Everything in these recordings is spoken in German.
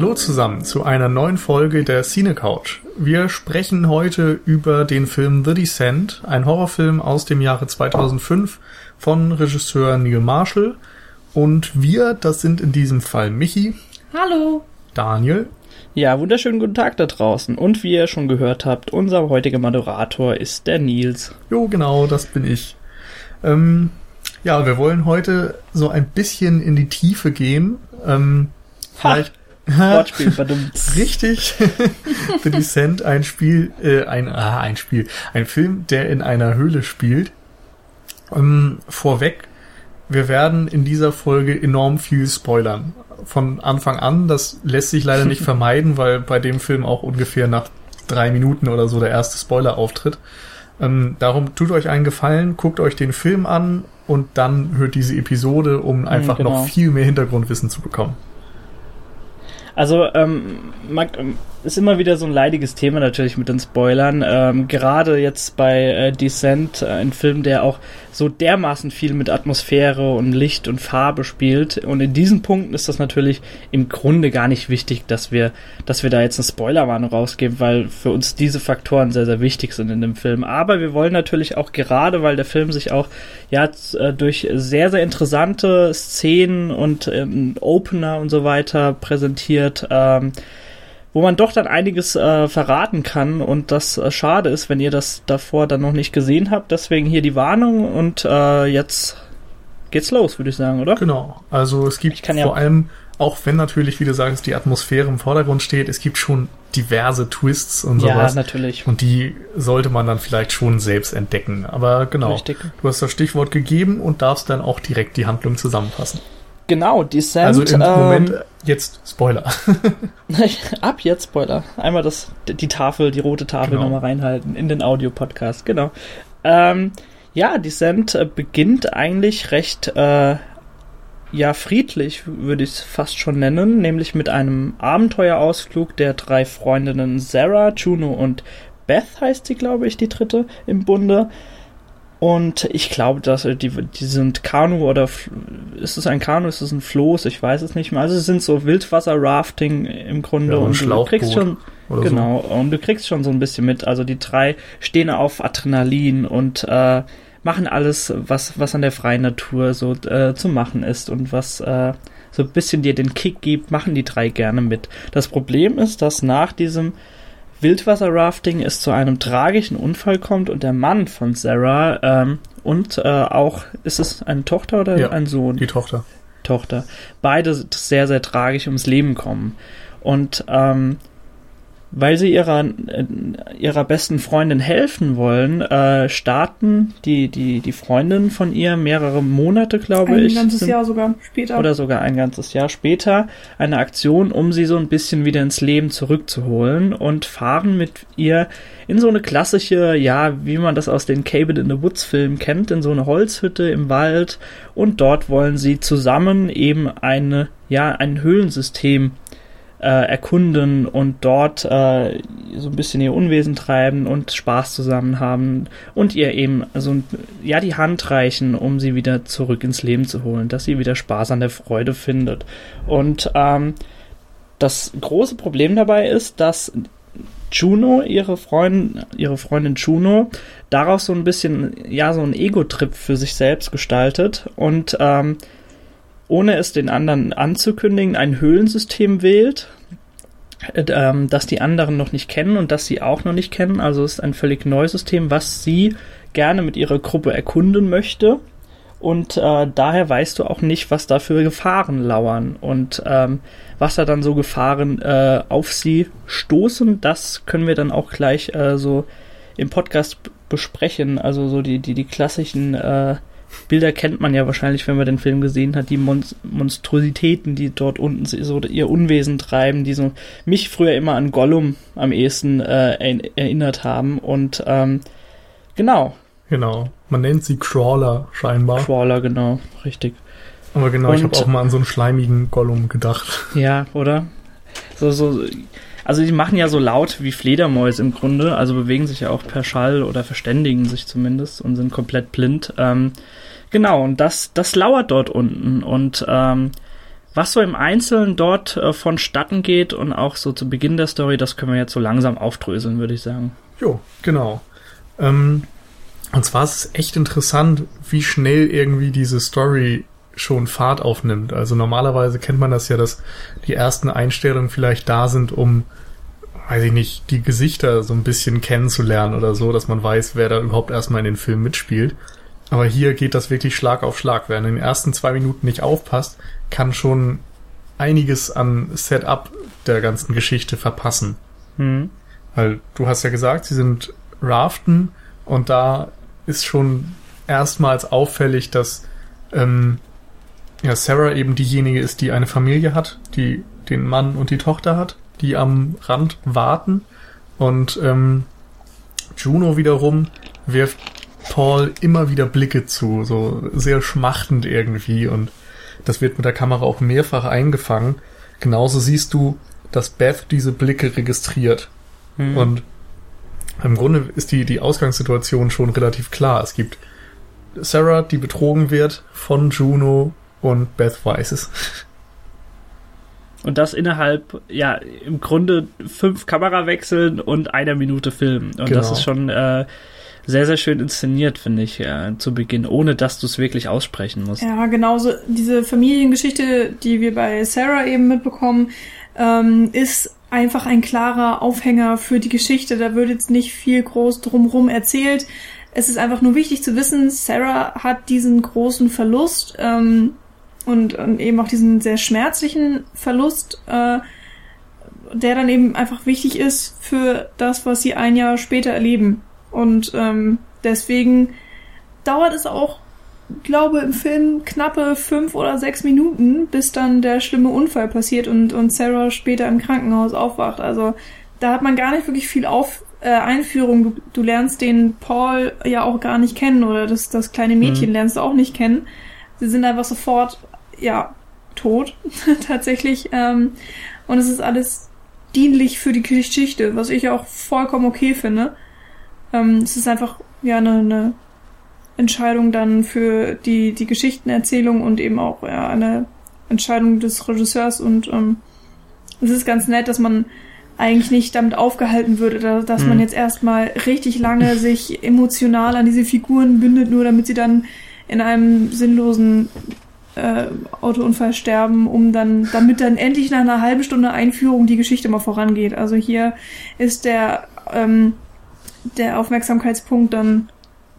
Hallo zusammen zu einer neuen Folge der Cine Couch. Wir sprechen heute über den Film The Descent, ein Horrorfilm aus dem Jahre 2005 von Regisseur Neil Marshall. Und wir, das sind in diesem Fall Michi. Hallo. Daniel. Ja, wunderschönen guten Tag da draußen. Und wie ihr schon gehört habt, unser heutiger Moderator ist der Nils. Jo, genau, das bin ich. Ähm, ja, wir wollen heute so ein bisschen in die Tiefe gehen. Ähm, vielleicht Wortspiel, verdammt. Richtig. The Descent, ein Spiel, äh, ein, ah, ein Spiel, ein Film, der in einer Höhle spielt. Ähm, vorweg, wir werden in dieser Folge enorm viel spoilern. Von Anfang an, das lässt sich leider nicht vermeiden, weil bei dem Film auch ungefähr nach drei Minuten oder so der erste Spoiler auftritt. Ähm, darum tut euch einen Gefallen, guckt euch den Film an und dann hört diese Episode, um einfach genau. noch viel mehr Hintergrundwissen zu bekommen. Also, ähm, ähm, ist immer wieder so ein leidiges Thema natürlich mit den Spoilern. Ähm, gerade jetzt bei äh, Descent, äh, ein Film, der auch so dermaßen viel mit Atmosphäre und Licht und Farbe spielt. Und in diesen Punkten ist das natürlich im Grunde gar nicht wichtig, dass wir, dass wir da jetzt eine Spoilerwarnung rausgeben, weil für uns diese Faktoren sehr, sehr wichtig sind in dem Film. Aber wir wollen natürlich auch gerade, weil der Film sich auch ja äh, durch sehr, sehr interessante Szenen und ähm, Opener und so weiter präsentiert, ähm, wo man doch dann einiges äh, verraten kann und das äh, schade ist, wenn ihr das davor dann noch nicht gesehen habt. Deswegen hier die Warnung und äh, jetzt geht's los, würde ich sagen, oder? Genau. Also es gibt vor ja allem, auch wenn natürlich, wie du sagst, die Atmosphäre im Vordergrund steht, es gibt schon diverse Twists und sowas. Ja, natürlich. Und die sollte man dann vielleicht schon selbst entdecken. Aber genau, Richtig. du hast das Stichwort gegeben und darfst dann auch direkt die Handlung zusammenfassen. Genau, Descent. Also im ähm, Moment jetzt Spoiler. ab jetzt Spoiler. Einmal das, die Tafel, die rote Tafel genau. nochmal reinhalten in den Audio-Podcast. Genau. Ähm, ja, Descent äh, beginnt eigentlich recht äh, ja friedlich, würde ich es fast schon nennen, nämlich mit einem Abenteuerausflug der drei Freundinnen Sarah, Juno und Beth heißt sie, glaube ich, die dritte im Bunde. Und ich glaube, dass die, die sind Kanu oder ist es ein Kanu, ist es ein Floß, ich weiß es nicht mehr. Also es sind so Wildwasser-Rafting im Grunde ja, und du kriegst schon genau so. und du kriegst schon so ein bisschen mit. Also die drei stehen auf Adrenalin und äh, machen alles, was was an der freien Natur so äh, zu machen ist und was äh, so ein bisschen dir den Kick gibt, machen die drei gerne mit. Das Problem ist, dass nach diesem Wildwasser-Rafting es zu einem tragischen Unfall kommt und der Mann von Sarah ähm, und äh, auch, ist es eine Tochter oder ja, ein Sohn? Die Tochter. Tochter. Beide sehr, sehr tragisch ums Leben kommen. Und ähm, weil sie ihrer, äh, ihrer besten Freundin helfen wollen, äh, starten die, die, die Freundin von ihr mehrere Monate, glaube ein ich. Ein ganzes sind, Jahr sogar später. Oder sogar ein ganzes Jahr später eine Aktion, um sie so ein bisschen wieder ins Leben zurückzuholen und fahren mit ihr in so eine klassische, ja, wie man das aus den Cabin in the Woods Filmen kennt, in so eine Holzhütte im Wald und dort wollen sie zusammen eben eine, ja, ein Höhlensystem äh, erkunden und dort äh, so ein bisschen ihr Unwesen treiben und Spaß zusammen haben und ihr eben so ja die Hand reichen, um sie wieder zurück ins Leben zu holen, dass sie wieder Spaß an der Freude findet. Und ähm, das große Problem dabei ist, dass Juno, ihre Freundin, ihre Freundin Juno, daraus so ein bisschen, ja, so ein Ego-Trip für sich selbst gestaltet und ähm, ohne es den anderen anzukündigen, ein Höhlensystem wählt, äh, ähm, das die anderen noch nicht kennen und das sie auch noch nicht kennen. Also es ist ein völlig neues System, was sie gerne mit ihrer Gruppe erkunden möchte. Und äh, daher weißt du auch nicht, was da für Gefahren lauern und ähm, was da dann so Gefahren äh, auf sie stoßen. Das können wir dann auch gleich äh, so im Podcast besprechen. Also so die, die, die klassischen äh, Bilder kennt man ja wahrscheinlich, wenn man den Film gesehen hat, die Mon Monstrositäten, die dort unten so ihr Unwesen treiben, die so mich früher immer an Gollum am ehesten äh, erinnert haben. Und ähm, genau. Genau. Man nennt sie Crawler scheinbar. Crawler, genau, richtig. Aber genau, Und, ich habe auch mal an so einen schleimigen Gollum gedacht. Ja, oder? So, so, also die machen ja so laut wie Fledermäuse im Grunde, also bewegen sich ja auch per Schall oder verständigen sich zumindest und sind komplett blind. Ähm, genau, und das, das lauert dort unten. Und ähm, was so im Einzelnen dort äh, vonstatten geht und auch so zu Beginn der Story, das können wir jetzt so langsam aufdröseln, würde ich sagen. Jo, genau. Ähm, und zwar ist es echt interessant, wie schnell irgendwie diese Story schon Fahrt aufnimmt. Also normalerweise kennt man das ja, dass die ersten Einstellungen vielleicht da sind, um, weiß ich nicht, die Gesichter so ein bisschen kennenzulernen oder so, dass man weiß, wer da überhaupt erstmal in den Film mitspielt. Aber hier geht das wirklich Schlag auf Schlag. Wer in den ersten zwei Minuten nicht aufpasst, kann schon einiges an Setup der ganzen Geschichte verpassen. Hm. Weil du hast ja gesagt, sie sind Raften und da ist schon erstmals auffällig, dass ähm, ja, Sarah eben diejenige ist, die eine Familie hat, die den Mann und die Tochter hat, die am Rand warten. Und ähm, Juno wiederum wirft Paul immer wieder Blicke zu, so sehr schmachtend irgendwie. Und das wird mit der Kamera auch mehrfach eingefangen. Genauso siehst du, dass Beth diese Blicke registriert. Hm. Und im Grunde ist die, die Ausgangssituation schon relativ klar. Es gibt Sarah, die betrogen wird von Juno und Beth weiß es. Und das innerhalb, ja, im Grunde fünf Kamerawechseln und einer Minute Film. Und das Genau. ist schon äh, sehr, sehr schön inszeniert, finde ich, äh, zu Beginn, ohne dass du es wirklich aussprechen musst. Ja, genauso diese Familiengeschichte, die wir bei Sarah eben mitbekommen, ähm, ist einfach ein klarer Aufhänger für die Geschichte. Da wird jetzt nicht viel groß drumrum erzählt. Es ist einfach nur wichtig zu wissen, Sarah hat diesen großen Verlust ähm, und, und eben auch diesen sehr schmerzlichen Verlust, äh, der dann eben einfach wichtig ist für das, was sie ein Jahr später erleben. Und ähm, deswegen dauert es auch glaube im Film knappe fünf oder sechs Minuten, bis dann der schlimme Unfall passiert und, und Sarah später im Krankenhaus aufwacht. Also da hat man gar nicht wirklich viel Auf, äh, Einführung. Du, du lernst den Paul ja auch gar nicht kennen oder das, das kleine Mädchen Mhm. lernst du auch nicht kennen. Sie sind einfach sofort, ja, tot, tatsächlich. Ähm, und es ist alles dienlich für die Geschichte, was ich auch vollkommen okay finde. Ähm, es ist einfach, ja, eine, eine Entscheidung dann für die, die Geschichtenerzählung und eben auch ja, eine Entscheidung des Regisseurs und ähm, es ist ganz nett, dass man eigentlich nicht damit aufgehalten würde, da, dass man jetzt erstmal richtig lange sich emotional an diese Figuren bindet, nur damit sie dann in einem sinnlosen äh, Autounfall sterben, um dann, damit dann endlich nach einer halben Stunde Einführung die Geschichte mal vorangeht. Also hier ist der, ähm, der Aufmerksamkeitspunkt dann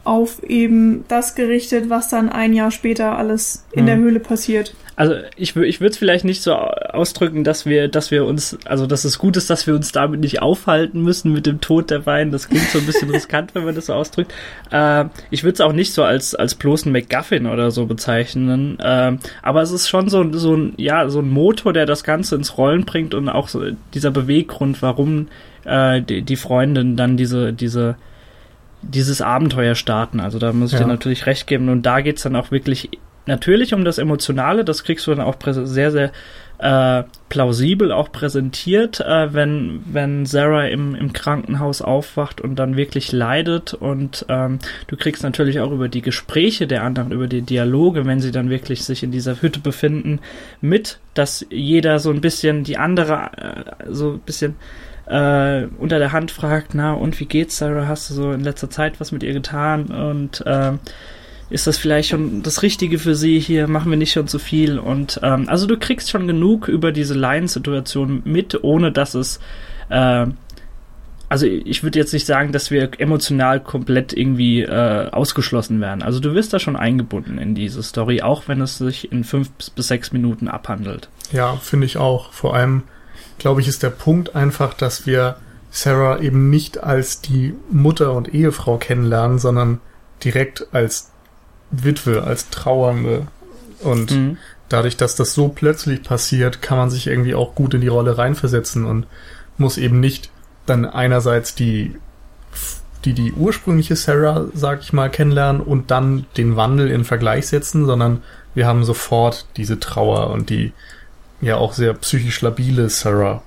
auf eben das gerichtet, was dann ein Jahr später alles in Mhm. der Höhle passiert. Also ich, ich würde es vielleicht nicht so ausdrücken, dass wir, dass wir uns, also dass es gut ist, dass wir uns damit nicht aufhalten müssen mit dem Tod der beiden. Das klingt so ein bisschen riskant, wenn man das so ausdrückt. Äh, ich würde es auch nicht so als, als bloßen MacGuffin oder so bezeichnen. Äh, aber es ist schon so, ein- so ein, ja, so ein Motor, der das Ganze ins Rollen bringt und auch so dieser Beweggrund, warum äh, die, die Freundin dann diese, diese dieses Abenteuer starten. Also da muss ich Ja. dir natürlich recht geben. Und da geht's dann auch wirklich natürlich um das Emotionale. Das kriegst du dann auch sehr, sehr äh, plausibel auch präsentiert, äh, wenn, wenn Sarah im, im Krankenhaus aufwacht und dann wirklich leidet. Und ähm, du kriegst natürlich auch über die Gespräche der anderen, über die Dialoge, wenn sie dann wirklich sich in dieser Hütte befinden, mit, dass jeder so ein bisschen die andere äh, so ein bisschen äh, unter der Hand fragt, na und wie geht's, Sarah? Hast du so in letzter Zeit was mit ihr getan? Und ähm, ist das vielleicht schon das Richtige für sie hier? Machen wir nicht schon zu viel? Und ähm, also du kriegst schon genug über diese Laiensituation mit, ohne dass es äh, also ich würde jetzt nicht sagen, dass wir emotional komplett irgendwie äh, ausgeschlossen werden. Also du wirst da schon eingebunden in diese Story, auch wenn es sich in fünf bis sechs Minuten abhandelt. Ja, finde ich auch. Vor allem, glaube ich, ist der Punkt einfach, dass wir Sarah eben nicht als die Mutter und Ehefrau kennenlernen, sondern direkt als Witwe, als Trauernde. Und Mhm. dadurch, dass das so plötzlich passiert, kann man sich irgendwie auch gut in die Rolle reinversetzen und muss eben nicht dann einerseits die die die ursprüngliche Sarah, sag ich mal, kennenlernen und dann den Wandel in Vergleich setzen, sondern wir haben sofort diese Trauer und die ja auch sehr psychisch labile Sarah.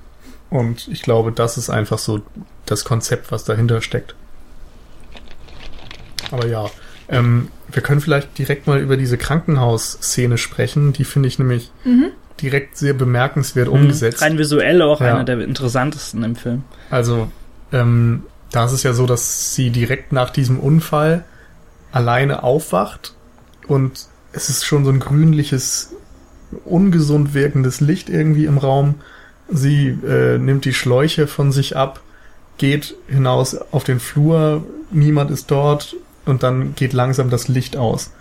Und ich glaube, das ist einfach so das Konzept, was dahinter steckt. Aber ja, ähm, wir können vielleicht direkt mal über diese Krankenhausszene sprechen. Die finde ich nämlich Mhm. direkt sehr bemerkenswert umgesetzt. Rein visuell auch Ja. einer der interessantesten im Film. Also, ähm, da ist es ja so, dass sie direkt nach diesem Unfall alleine aufwacht und es ist schon so ein grünliches, ungesund wirkendes Licht irgendwie im Raum. Sie äh, nimmt die Schläuche von sich ab, geht hinaus auf den Flur, niemand ist dort und dann geht langsam das Licht aus.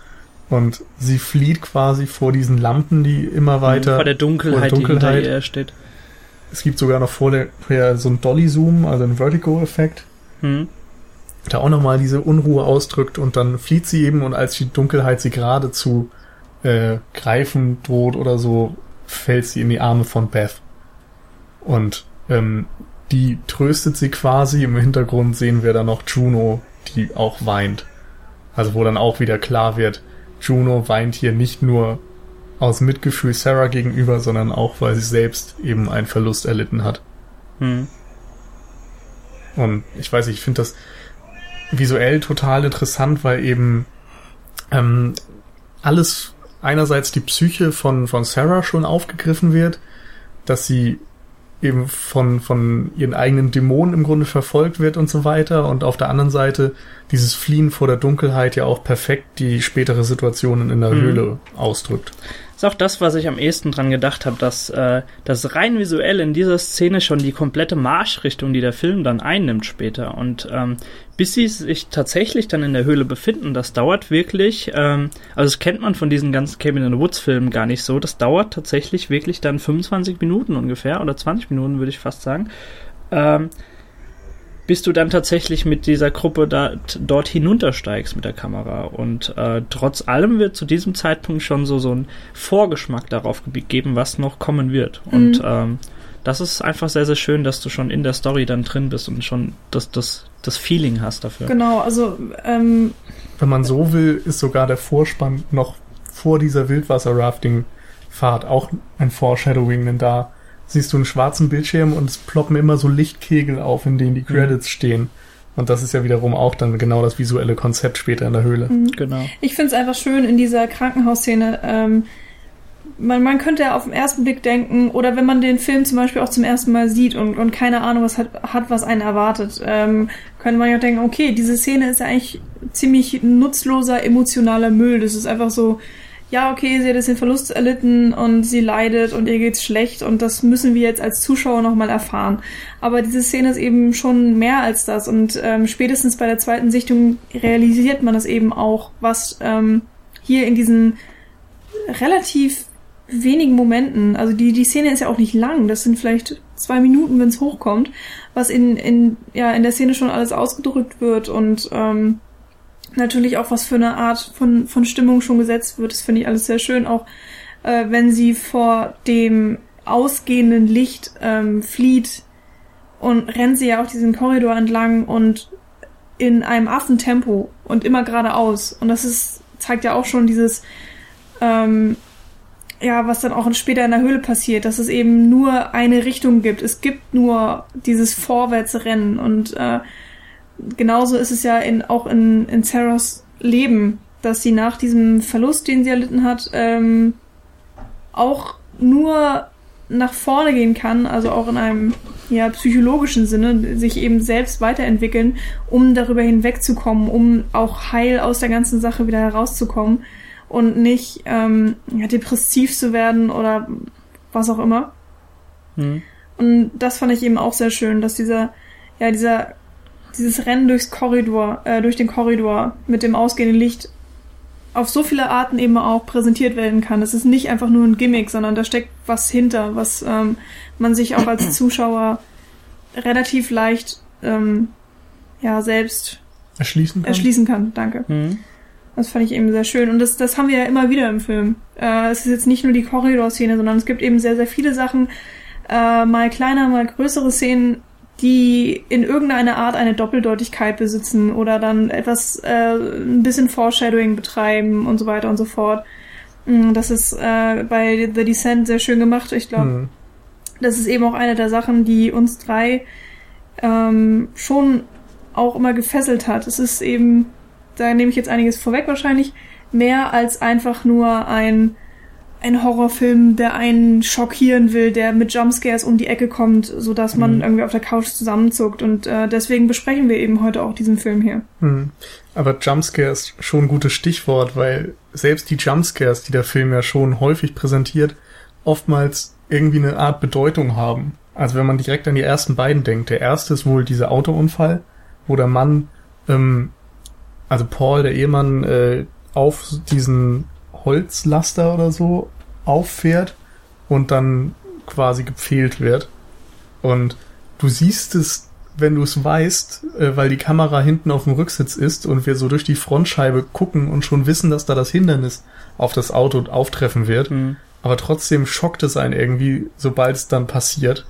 Und sie flieht quasi vor diesen Lampen, die immer weiter. Vor der Dunkelheit, vor der die hinter Dunkelheit. ihr steht. Es gibt sogar noch vorher so einen Dolly-Zoom, also einen Vertigo-Effekt Hm. da auch nochmal diese Unruhe ausdrückt und dann flieht sie eben und als die Dunkelheit sie gerade zu äh, greifen droht oder so, fällt sie in die Arme von Beth. Und ähm, die tröstet sie quasi. Im Hintergrund sehen wir dann noch Juno, die auch weint. Also wo dann auch wieder klar wird, Juno weint hier nicht nur aus Mitgefühl Sarah gegenüber, sondern auch, weil sie selbst eben einen Verlust erlitten hat. Hm. Und ich weiß nicht, ich finde das visuell total interessant, weil eben ähm, alles einerseits die Psyche von, von Sarah schon aufgegriffen wird, dass sie eben von, von ihren eigenen Dämonen im Grunde verfolgt wird und so weiter. Und auf der anderen Seite dieses Fliehen vor der Dunkelheit ja auch perfekt die spätere Situationen in der Mhm. Höhle ausdrückt. Ist auch das, was ich am ehesten dran gedacht habe, dass äh, das rein visuell in dieser Szene schon die komplette Marschrichtung, die der Film dann einnimmt später. Und ähm, bis sie sich tatsächlich dann in der Höhle befinden, das dauert wirklich, ähm, also das kennt man von diesen ganzen Cabin in the Woods Filmen gar nicht so, das dauert tatsächlich wirklich dann 25 Minuten ungefähr oder 20 Minuten würde ich fast sagen. Ähm, bis du dann tatsächlich mit dieser Gruppe da, dort hinuntersteigst mit der Kamera. Und äh, trotz allem wird zu diesem Zeitpunkt schon so, so ein Vorgeschmack darauf gegeben, was noch kommen wird. Und ähm, das ist einfach sehr, sehr schön, dass du schon in der Story dann drin bist und schon das, das, das Feeling hast dafür. Genau, also ähm, Wenn man so will, ist sogar der Vorspann noch vor dieser Wildwasser-Rafting-Fahrt auch ein Foreshadowing, denn da siehst du einen schwarzen Bildschirm und es ploppen immer so Lichtkegel auf, in denen die Credits stehen. Und das ist ja wiederum auch dann genau das visuelle Konzept später in der Höhle. Genau. Ich finde es einfach schön in dieser Krankenhausszene. Ähm, man, man könnte ja auf den ersten Blick denken, oder wenn man den Film zum Beispiel auch zum ersten Mal sieht und, und keine Ahnung was hat, hat, was einen erwartet, ähm, könnte man ja denken, okay, diese Szene ist ja eigentlich ziemlich nutzloser emotionaler Müll. Das ist einfach so, ja, okay, sie hat jetzt den Verlust erlitten und sie leidet und ihr geht's schlecht und das müssen wir jetzt als Zuschauer nochmal erfahren. Aber diese Szene ist eben schon mehr als das und ähm, spätestens bei der zweiten Sichtung realisiert man das eben auch, was ähm, hier in diesen relativ wenigen Momenten, also die, die Szene ist ja auch nicht lang, das sind vielleicht zwei Minuten, wenn es hochkommt, was in, in, ja, in der Szene schon alles ausgedrückt wird und ähm, natürlich auch was für eine Art von, von Stimmung schon gesetzt wird. Das finde ich alles sehr schön, auch äh, wenn sie vor dem ausgehenden Licht ähm, flieht und rennt sie ja auch diesen Korridor entlang und in einem Affentempo und immer geradeaus. Und das ist, zeigt ja auch schon dieses, ähm, ja, was dann auch später in der Höhle passiert, dass es eben nur eine Richtung gibt. Es gibt nur dieses Vorwärtsrennen und äh, genauso ist es ja in, auch in, in Sarahs Leben, dass sie nach diesem Verlust, den sie erlitten hat, ähm, auch nur nach vorne gehen kann, also auch in einem ja, psychologischen Sinne, sich eben selbst weiterentwickeln, um darüber hinwegzukommen, um auch heil aus der ganzen Sache wieder herauszukommen und nicht ähm, ja, depressiv zu werden oder was auch immer. Hm. Und das fand ich eben auch sehr schön, dass dieser, ja, dieser, dieses Rennen durchs Korridor, äh, durch den Korridor mit dem ausgehenden Licht auf so viele Arten eben auch präsentiert werden kann. Es ist nicht einfach nur ein Gimmick, sondern da steckt was hinter, was ähm, man sich auch als Zuschauer relativ leicht ähm, ja selbst Erschließen kann? erschließen kann. Danke. Hm. Das fand ich eben sehr schön. Und das, das haben wir ja immer wieder im Film. Äh, es ist jetzt nicht nur die Korridor-Szene, sondern es gibt eben sehr, sehr viele Sachen, äh, mal kleiner, mal größere Szenen, die in irgendeiner Art eine Doppeldeutigkeit besitzen oder dann etwas, äh, ein bisschen Foreshadowing betreiben und so weiter und so fort. Mm, Das ist äh, bei The Descent sehr schön gemacht. Ich glaube, Hm. das ist eben auch eine der Sachen, die uns drei ähm, schon auch immer gefesselt hat. Es ist eben, da nehme ich jetzt einiges vorweg wahrscheinlich, mehr als einfach nur ein ein Horrorfilm, der einen schockieren will, der mit Jumpscares um die Ecke kommt, so dass man Mhm. irgendwie auf der Couch zusammenzuckt. Und äh, deswegen besprechen wir eben heute auch diesen Film hier. Hm. Aber Jumpscare ist schon ein gutes Stichwort, weil selbst die Jumpscares, die der Film ja schon häufig präsentiert, oftmals irgendwie eine Art Bedeutung haben. Also wenn man direkt an die ersten beiden denkt. Der erste ist wohl dieser Autounfall, wo der Mann, ähm, also Paul, der Ehemann, äh, auf diesen Holzlaster oder so auffährt und dann quasi gepfählt wird. Und du siehst es, wenn du es weißt, äh, weil die Kamera hinten auf dem Rücksitz ist und wir so durch die Frontscheibe gucken und schon wissen, dass da das Hindernis auf das Auto auftreffen wird. Hm. Aber trotzdem schockt es einen irgendwie, sobald es dann passiert.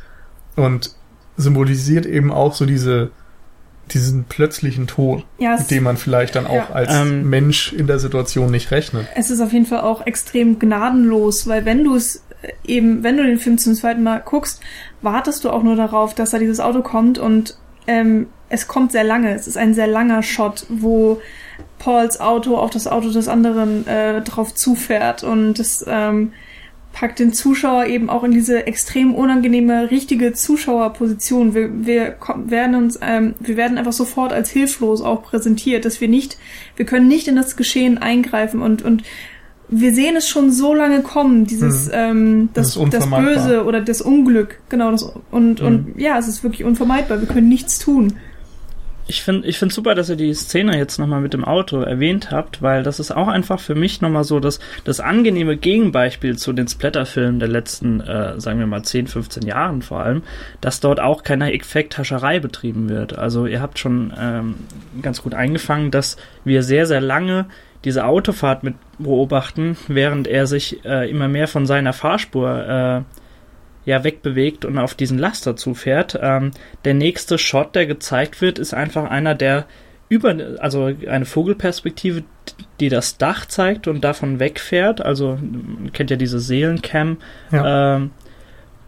Und symbolisiert eben auch so diese, diesen plötzlichen Tod, Ja, es, mit dem man vielleicht dann auch Ja. als Ähm. Mensch in der Situation nicht rechnet. es ist auf jeden Fall auch extrem gnadenlos, weil wenn du es äh, eben, wenn du den Film zum zweiten Mal guckst, wartest du auch nur darauf, dass da dieses Auto kommt und ähm, es kommt sehr lange. Es ist ein sehr langer Shot, wo Pauls Auto auf das Auto des anderen äh, drauf zufährt und das ähm, packt den Zuschauer eben auch in diese extrem unangenehme, richtige Zuschauerposition. Wir, wir werden uns, ähm, wir werden einfach sofort als hilflos auch präsentiert, dass wir nicht, wir können nicht in das Geschehen eingreifen und, und wir sehen es schon so lange kommen, dieses, ähm, Das das, das. Böse oder das Unglück, genau, das, und, und ja, es ist wirklich unvermeidbar, wir können nichts tun. Ich finde ich finde super, dass ihr die Szene jetzt nochmal mit dem Auto erwähnt habt, weil das ist auch einfach für mich nochmal so das, das angenehme Gegenbeispiel zu den Splatterfilmen der letzten, äh, sagen wir mal 10, 15 Jahren vor allem, dass dort auch keine Effekthascherei betrieben wird. Also ihr habt schon ähm, ganz gut eingefangen, dass wir sehr, sehr lange diese Autofahrt mit beobachten, während er sich äh, immer mehr von seiner Fahrspur äh, ja wegbewegt und auf diesen Laster zufährt. Ähm, der nächste Shot, der gezeigt wird, ist einfach einer, der über, also eine Vogelperspektive, die das Dach zeigt und davon wegfährt. Also man kennt ja diese Seelencam. Ja. Ähm,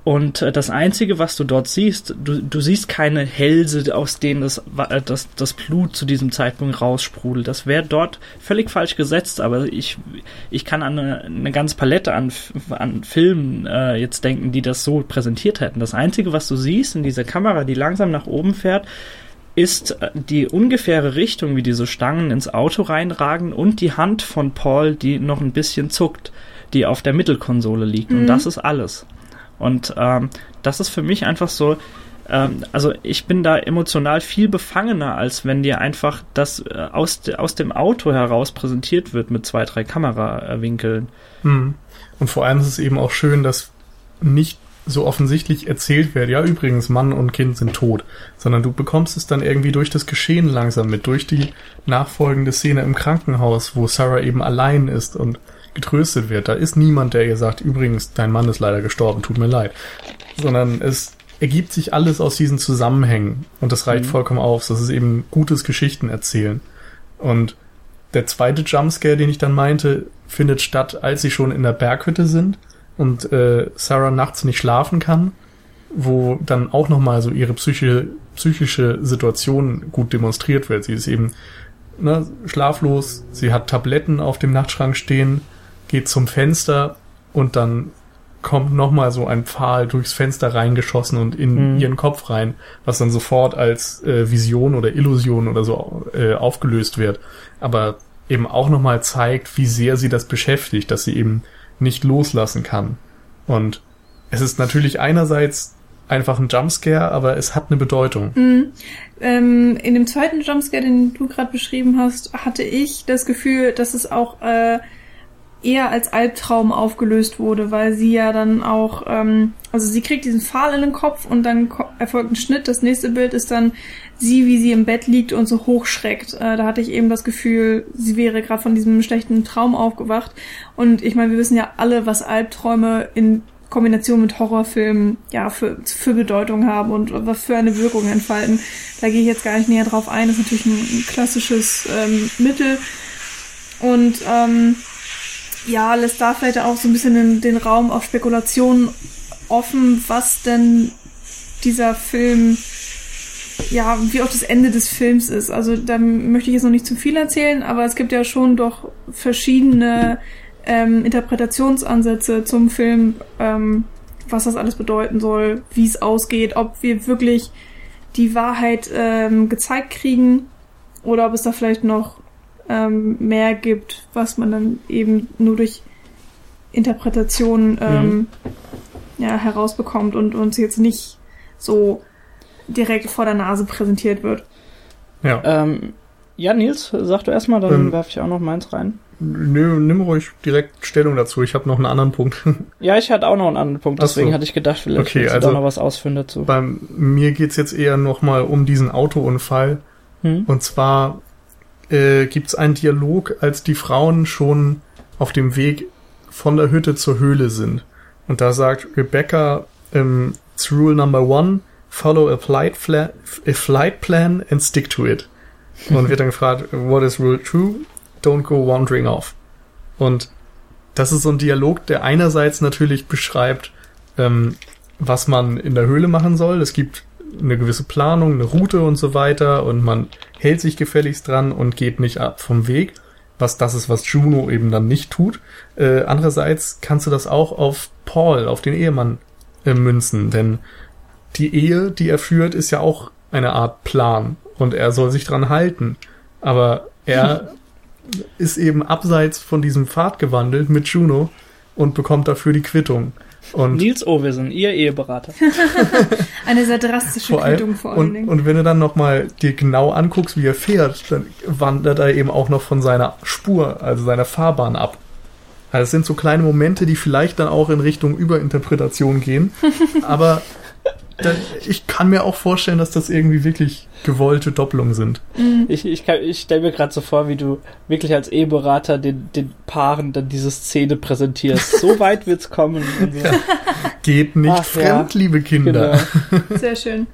und äh, das Einzige, was du dort siehst, du, du siehst keine Hälse, aus denen das, äh, das, das Blut zu diesem Zeitpunkt raussprudelt. Das wäre dort völlig falsch gesetzt, aber ich, ich kann an eine, eine ganze Palette an, an Filmen äh, jetzt denken, die das so präsentiert hätten. Das Einzige, was du siehst in dieser Kamera, die langsam nach oben fährt, ist äh, die ungefähre Richtung, wie diese Stangen ins Auto reinragen und die Hand von Paul, die noch ein bisschen zuckt, die auf der Mittelkonsole liegt. Und Mhm. das ist alles. Und ähm, das ist für mich einfach so, ähm, also ich bin da emotional viel befangener, als wenn dir einfach das äh, aus, aus dem Auto heraus präsentiert wird mit zwei, drei Kamerawinkeln. Hm. Und vor allem ist es eben auch schön, dass nicht so offensichtlich erzählt wird, ja übrigens, Mann und Kind sind tot, sondern du bekommst es dann irgendwie durch das Geschehen langsam mit, durch die nachfolgende Szene im Krankenhaus, wo Sarah eben allein ist und getröstet wird. Da ist niemand, der ihr sagt, übrigens, dein Mann ist leider gestorben, tut mir leid. Sondern es ergibt sich alles aus diesen Zusammenhängen und das reicht Mhm. vollkommen auf. Das ist eben gutes Geschichten erzählen. Und der zweite Jumpscare, den ich dann meinte, findet statt, als sie schon in der Berghütte sind und äh, Sarah nachts nicht schlafen kann, wo dann auch nochmal so ihre psychische, psychische Situation gut demonstriert wird. Sie ist eben ne, schlaflos, sie hat Tabletten auf dem Nachtschrank stehen, geht zum Fenster und dann kommt nochmal so ein Pfahl durchs Fenster reingeschossen und in Mhm. ihren Kopf rein, was dann sofort als äh, Vision oder Illusion oder so äh, aufgelöst wird. Aber eben auch nochmal zeigt, wie sehr sie das beschäftigt, dass sie eben nicht loslassen kann. Und es ist natürlich einerseits einfach ein Jumpscare, aber es hat eine Bedeutung. Mhm. Ähm, in dem zweiten Jumpscare, den du gerade beschrieben hast, hatte ich das Gefühl, dass es auch äh, eher als Albtraum aufgelöst wurde, weil sie ja dann auch, ähm, also sie kriegt diesen Pfahl in den Kopf und dann erfolgt ein Schnitt. Das nächste Bild ist dann sie, wie sie im Bett liegt und so hochschreckt. Äh, da hatte ich eben das Gefühl, sie wäre gerade von diesem schlechten Traum aufgewacht. Und ich meine, wir wissen ja alle, was Albträume in Kombination mit Horrorfilmen ja für, für Bedeutung haben und was für eine Wirkung entfalten. Da gehe ich jetzt gar nicht näher drauf ein. Das ist natürlich ein, ein klassisches ähm, Mittel. Und ähm, ja, lässt da vielleicht auch so ein bisschen den, den Raum auf Spekulationen offen, was denn dieser Film, ja, wie auch das Ende des Films ist. Also da möchte ich jetzt noch nicht zu viel erzählen, aber es gibt ja schon doch verschiedene ähm, Interpretationsansätze zum Film, ähm, was das alles bedeuten soll, wie es ausgeht, ob wir wirklich die Wahrheit ähm, gezeigt kriegen oder ob es da vielleicht noch ähm, mehr gibt, was man dann eben nur durch Interpretation ähm, mhm. ja, herausbekommt und uns jetzt nicht so direkt vor der Nase präsentiert wird. Ja. Ähm, ja, Nils, sag du erstmal, dann ähm, werfe ich auch noch meins rein. Nö, nimm ruhig direkt Stellung dazu. Ich habe noch einen anderen Punkt. ja, ich hatte auch noch einen anderen Punkt, deswegen so. hatte ich gedacht, vielleicht okay, also, du noch was ausführen dazu. Bei mir geht's jetzt eher nochmal um diesen Autounfall. Hm? Und zwar äh, gibt's einen Dialog, als die Frauen schon auf dem Weg von der Hütte zur Höhle sind. Und da sagt Rebecca, ähm, it's rule number one, follow a flight, a flight plan and stick to it. Und wird dann gefragt, what is rule two? Don't go wandering off. Und das ist so ein Dialog, der einerseits natürlich beschreibt, ähm, was man in der Höhle machen soll. Es gibt eine gewisse Planung, eine Route und so weiter und man hält sich gefälligst dran und geht nicht ab vom Weg. Was das ist, was Juno eben dann nicht tut. Äh, andererseits kannst du das auch auf Paul, auf den Ehemann äh, münzen, denn die Ehe, die er führt, ist ja auch eine Art Plan und er soll sich dran halten. Aber er ist eben abseits von diesem Pfad gewandelt mit Juno und bekommt dafür die Quittung. Und Nils Ovesen, Ihr Eheberater. Eine sehr drastische vor allem, vor allen und, Dingen. Und wenn du dann nochmal dir genau anguckst, wie er fährt, dann wandert er eben auch noch von seiner Spur, also seiner Fahrbahn ab. Also es sind so kleine Momente, die vielleicht dann auch in Richtung Überinterpretation gehen. aber dann, ich kann mir auch vorstellen, dass das irgendwie wirklich gewollte Doppelungen sind. Mhm. Ich, ich, ich stelle mir gerade so vor, wie du wirklich als E-Berater den, den Paaren dann diese Szene präsentierst. So weit wird's kommen. Ja. Geht nicht Ach, fremd, ja. liebe Kinder. Genau. Sehr schön.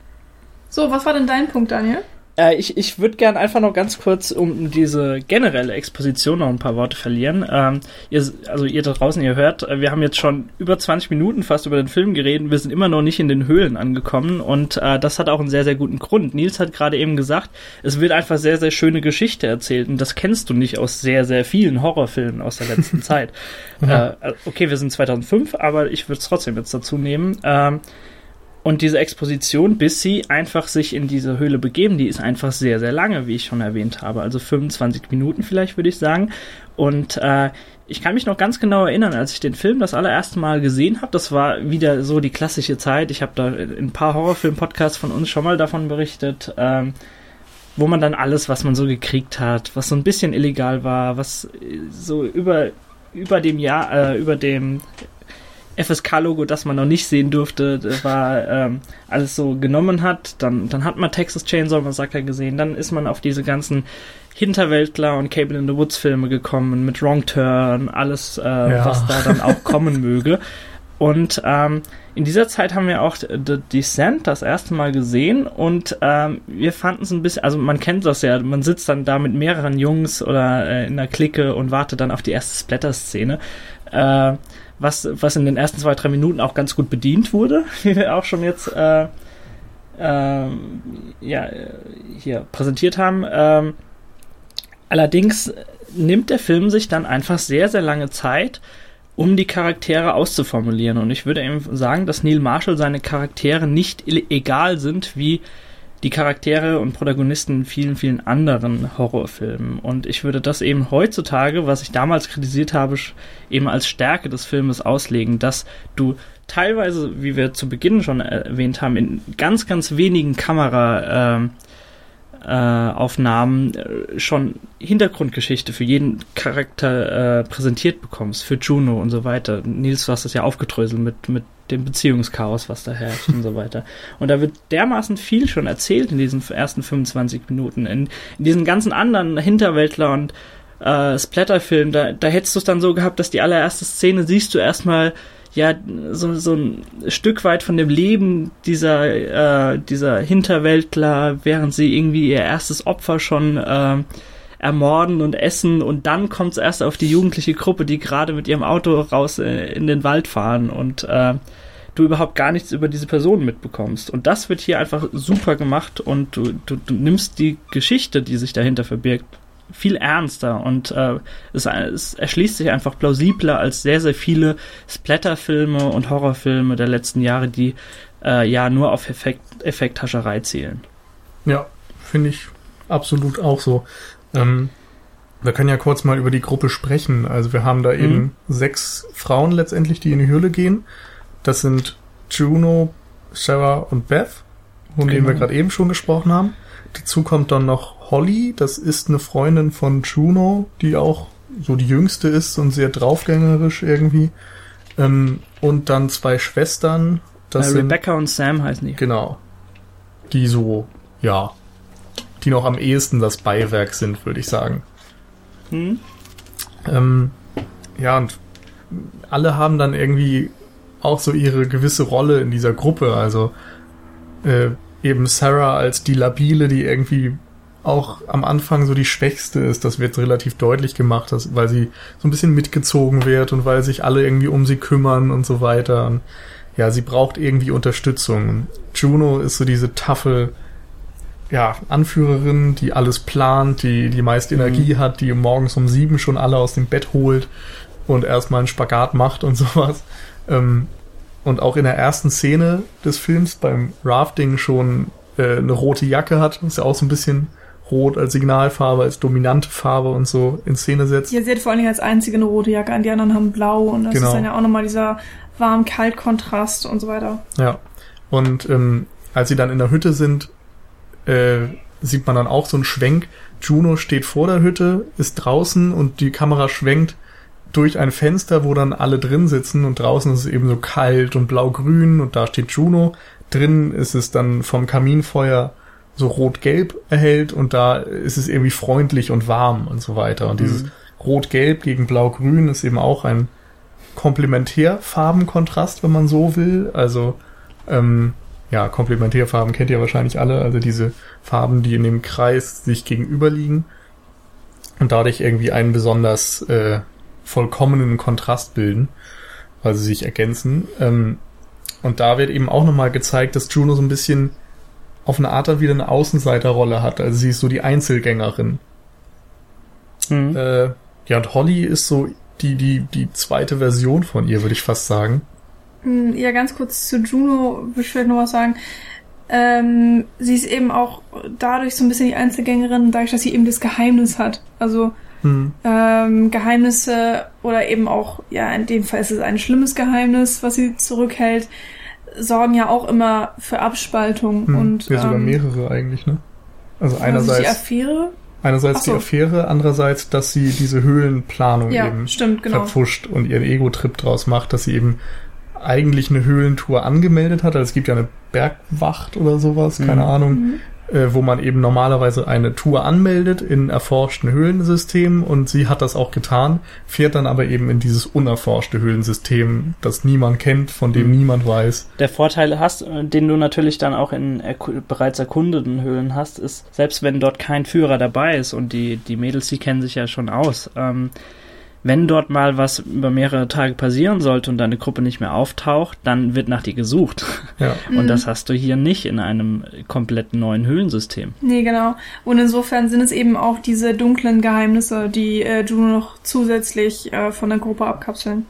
So, was war denn dein Punkt, Daniel? Äh, ich ich würde gerne einfach noch ganz kurz um diese generelle Exposition noch ein paar Worte verlieren. Ähm, ihr, also ihr da draußen, ihr hört, äh, wir haben jetzt schon über 20 Minuten fast über den Film geredet. Wir sind immer noch nicht in den Höhlen angekommen und äh, das hat auch einen sehr, sehr guten Grund. Nils hat gerade eben gesagt, es wird einfach sehr, sehr schöne Geschichte erzählt und das kennst du nicht aus sehr, sehr vielen Horrorfilmen aus der letzten Zeit. Äh, okay, wir sind 2005, aber ich würde es trotzdem jetzt dazu nehmen. Ähm, und diese Exposition, bis sie einfach sich in diese Höhle begeben, die ist einfach sehr, sehr lange, wie ich schon erwähnt habe. Also 25 Minuten vielleicht, würde ich sagen. Und äh, ich kann mich noch ganz genau erinnern, als ich den Film das allererste Mal gesehen habe. Das war wieder so die klassische Zeit. Ich habe da in ein paar Horrorfilm-Podcasts von uns schon mal davon berichtet. Ähm, wo man dann alles, was man so gekriegt hat, was so ein bisschen illegal war, was so über über dem Jahr, äh, über dem FSK-Logo, das man noch nicht sehen durfte, war ähm, alles so genommen hat. Dann, dann hat man Texas Chainsaw Massacre gesehen. Dann ist man auf diese ganzen Hinterweltler und Cable in the Woods Filme gekommen mit Wrong Turn, alles, äh, ja. was da dann auch kommen möge. Und ähm, in dieser Zeit haben wir auch The Descent das erste Mal gesehen und ähm, wir fanden es ein bisschen, also man kennt das ja, man sitzt dann da mit mehreren Jungs oder äh, in der Clique und wartet dann auf die erste Splatter-Szene. Äh, was, was in den ersten zwei, drei Minuten auch ganz gut bedient wurde, wie wir auch schon jetzt äh, äh, ja, hier präsentiert haben. Ähm, allerdings nimmt der Film sich dann einfach sehr, sehr lange Zeit, um die Charaktere auszuformulieren. Und ich würde eben sagen, dass Neil Marshall seine Charaktere nicht egal sind wie die Charaktere und Protagonisten in vielen, vielen anderen Horrorfilmen. Und ich würde das eben heutzutage, was ich damals kritisiert habe, eben als Stärke des Filmes auslegen, dass du teilweise, wie wir zu Beginn schon erwähnt haben, in ganz, ganz wenigen Kamera äh, Aufnahmen äh, schon Hintergrundgeschichte für jeden Charakter äh, präsentiert bekommst, für Juno und so weiter. Nils, du hast das ja aufgedröselt mit, mit dem Beziehungschaos, was da herrscht und so weiter. Und da wird dermaßen viel schon erzählt in diesen ersten 25 Minuten. In, in diesen ganzen anderen Hinterwäldler und äh, Splatterfilmen, da, da hättest du es dann so gehabt, dass die allererste Szene siehst du erstmal ja so, so ein Stück weit von dem Leben dieser, äh, dieser Hinterwäldler, während sie irgendwie ihr erstes Opfer schon äh, ermorden und essen und dann kommt es erst auf die jugendliche Gruppe, die gerade mit ihrem Auto raus äh, in den Wald fahren und äh, du überhaupt gar nichts über diese Person mitbekommst. Und das wird hier einfach super gemacht und du, du, du nimmst die Geschichte, die sich dahinter verbirgt, viel ernster und äh, es, es erschließt sich einfach plausibler als sehr, sehr viele Splatterfilme und Horrorfilme der letzten Jahre, die äh, ja nur auf Effekt, Effekthascherei zielen. Ja, finde ich absolut auch so. Ähm, wir können ja kurz mal über die Gruppe sprechen. Also wir haben da eben Mhm. sechs Frauen letztendlich, die in die Höhle gehen. Das sind Juno, Sarah und Beth, von denen wir Genau. gerade eben schon gesprochen haben. Dazu kommt dann noch Holly, das ist eine Freundin von Juno, die auch so die jüngste ist und sehr draufgängerisch irgendwie. Ähm, und dann zwei Schwestern, das äh, sind Rebecca und Sam heißen die. Genau. Die so, ja, die noch am ehesten das Beiwerk sind, würde ich sagen. Hm? Ähm, ja, und alle haben dann irgendwie auch so ihre gewisse Rolle in dieser Gruppe. Also äh, eben Sarah als die Labile, die irgendwie auch am Anfang so die Schwächste ist. Das wird relativ deutlich gemacht, dass, weil sie so ein bisschen mitgezogen wird und weil sich alle irgendwie um sie kümmern und so weiter. Und ja, sie braucht irgendwie Unterstützung. Juno ist so diese taffe ja, Anführerin, die alles plant, die die meiste Energie hat, die morgens um sieben schon alle aus dem Bett holt und erstmal einen Spagat macht und sowas. Ähm, und auch in der ersten Szene des Films beim Rafting schon äh, eine rote Jacke hat, ist ja auch so ein bisschen rot als Signalfarbe, als dominante Farbe und so in Szene setzt. Ja, sie hat vor allen Dingen als einzige eine rote Jacke an, die anderen haben blau und das Genau. ist dann ja auch nochmal dieser warm-kalt-Kontrast und so weiter. Ja. Und ähm, als sie dann in der Hütte sind, äh, sieht man dann auch so einen Schwenk. Juno steht vor der Hütte, ist draußen und die Kamera schwenkt durch ein Fenster, wo dann alle drin sitzen und draußen ist es eben so kalt und blau-grün und da steht Juno. Drin ist es dann vom Kaminfeuer so rot-gelb erhellt und da ist es irgendwie freundlich und warm und so weiter. Und dieses rot-gelb gegen blau-grün ist eben auch ein Komplementärfarbenkontrast, wenn man so will. Also ähm, ja, Komplementärfarben kennt ihr wahrscheinlich alle, also diese Farben, die in dem Kreis sich gegenüberliegen und dadurch irgendwie einen besonders äh, vollkommenen Kontrast bilden, weil sie sich ergänzen. Ähm, und da wird eben auch nochmal gezeigt, dass Juno so ein bisschen auf eine Art dann wieder eine Außenseiterrolle hat. Also sie ist so die Einzelgängerin. Hm. Äh, ja, und Holly ist so die, die, die zweite Version von ihr, würde ich fast sagen. Hm, Ja, ganz kurz zu Juno würde ich vielleicht noch was sagen. Ähm, sie ist eben auch dadurch so ein bisschen die Einzelgängerin, dadurch, dass sie eben das Geheimnis hat. Also Hm. ähm, Geheimnisse oder eben auch, ja, in dem Fall ist es ein schlimmes Geheimnis, was sie zurückhält, sorgen ja auch immer für Abspaltung Hm. und ja, sogar ähm, mehrere eigentlich, ne? Also also die einerseits, Affäre. einerseits Ach die so. Affäre, andererseits, dass sie diese Höhlenplanung Ja, eben stimmt, genau. verpfuscht und ihren Ego-Trip draus macht, dass sie eben eigentlich eine Höhlentour angemeldet hat. Also es gibt ja eine Bergwacht oder sowas, keine Mhm. Ahnung, Mhm. Äh, wo man eben normalerweise eine Tour anmeldet in erforschten Höhlensystemen und sie hat das auch getan, fährt dann aber eben in dieses unerforschte Höhlensystem, das niemand kennt, von dem Mhm. niemand weiß. Der Vorteil hast, äh, den du natürlich dann auch in erku bereits erkundeten Höhlen hast, ist, selbst wenn dort kein Führer dabei ist und die, die Mädels, die kennen sich ja schon aus, ähm, wenn dort mal was über mehrere Tage passieren sollte und deine Gruppe nicht mehr auftaucht, dann wird nach dir gesucht. Ja. Und Mhm. das hast du hier nicht in einem komplett neuen Höhlensystem. Nee, genau. Und insofern sind es eben auch diese dunklen Geheimnisse, die äh, Juno noch zusätzlich äh, von der Gruppe abkapseln.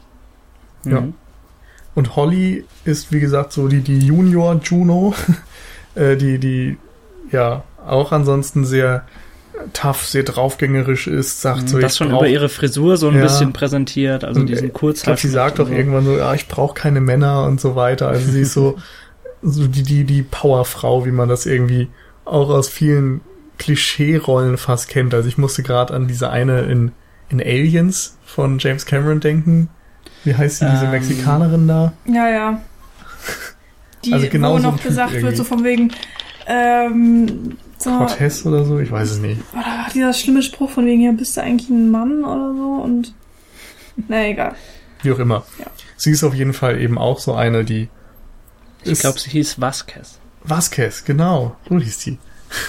Ja. Mhm. Und Holly ist, wie gesagt, so die, die Junior Juno, äh, die, die, ja, auch ansonsten sehr tough, sehr draufgängerisch ist, sagt so, Mhm. das ich schon brauch- über ihre Frisur so ein Ja. bisschen präsentiert, also Und, diesen Ich glaube, sie sagt doch irgendwann so, ja, ich brauche keine Männer und so weiter. Also sie ist so, so die, die, die Powerfrau, wie man das irgendwie auch aus vielen Klischee-Rollen fast kennt. Also ich musste gerade an diese eine in, in Aliens von James Cameron denken. Wie heißt sie, diese Ähm. Mexikanerin da? Ja, ja. Die, Also genau wo so noch Typ gesagt wird, irgendwie. so von wegen, ähm, so, Cortez oder so? Ich weiß es nicht. oder dieser schlimme Spruch von wegen, ja, bist du eigentlich ein Mann oder so und, na egal. Wie auch immer. Ja. Sie ist auf jeden Fall eben auch so eine, die Ich glaube, sie hieß Vasquez. Vasquez, genau. So hieß sie.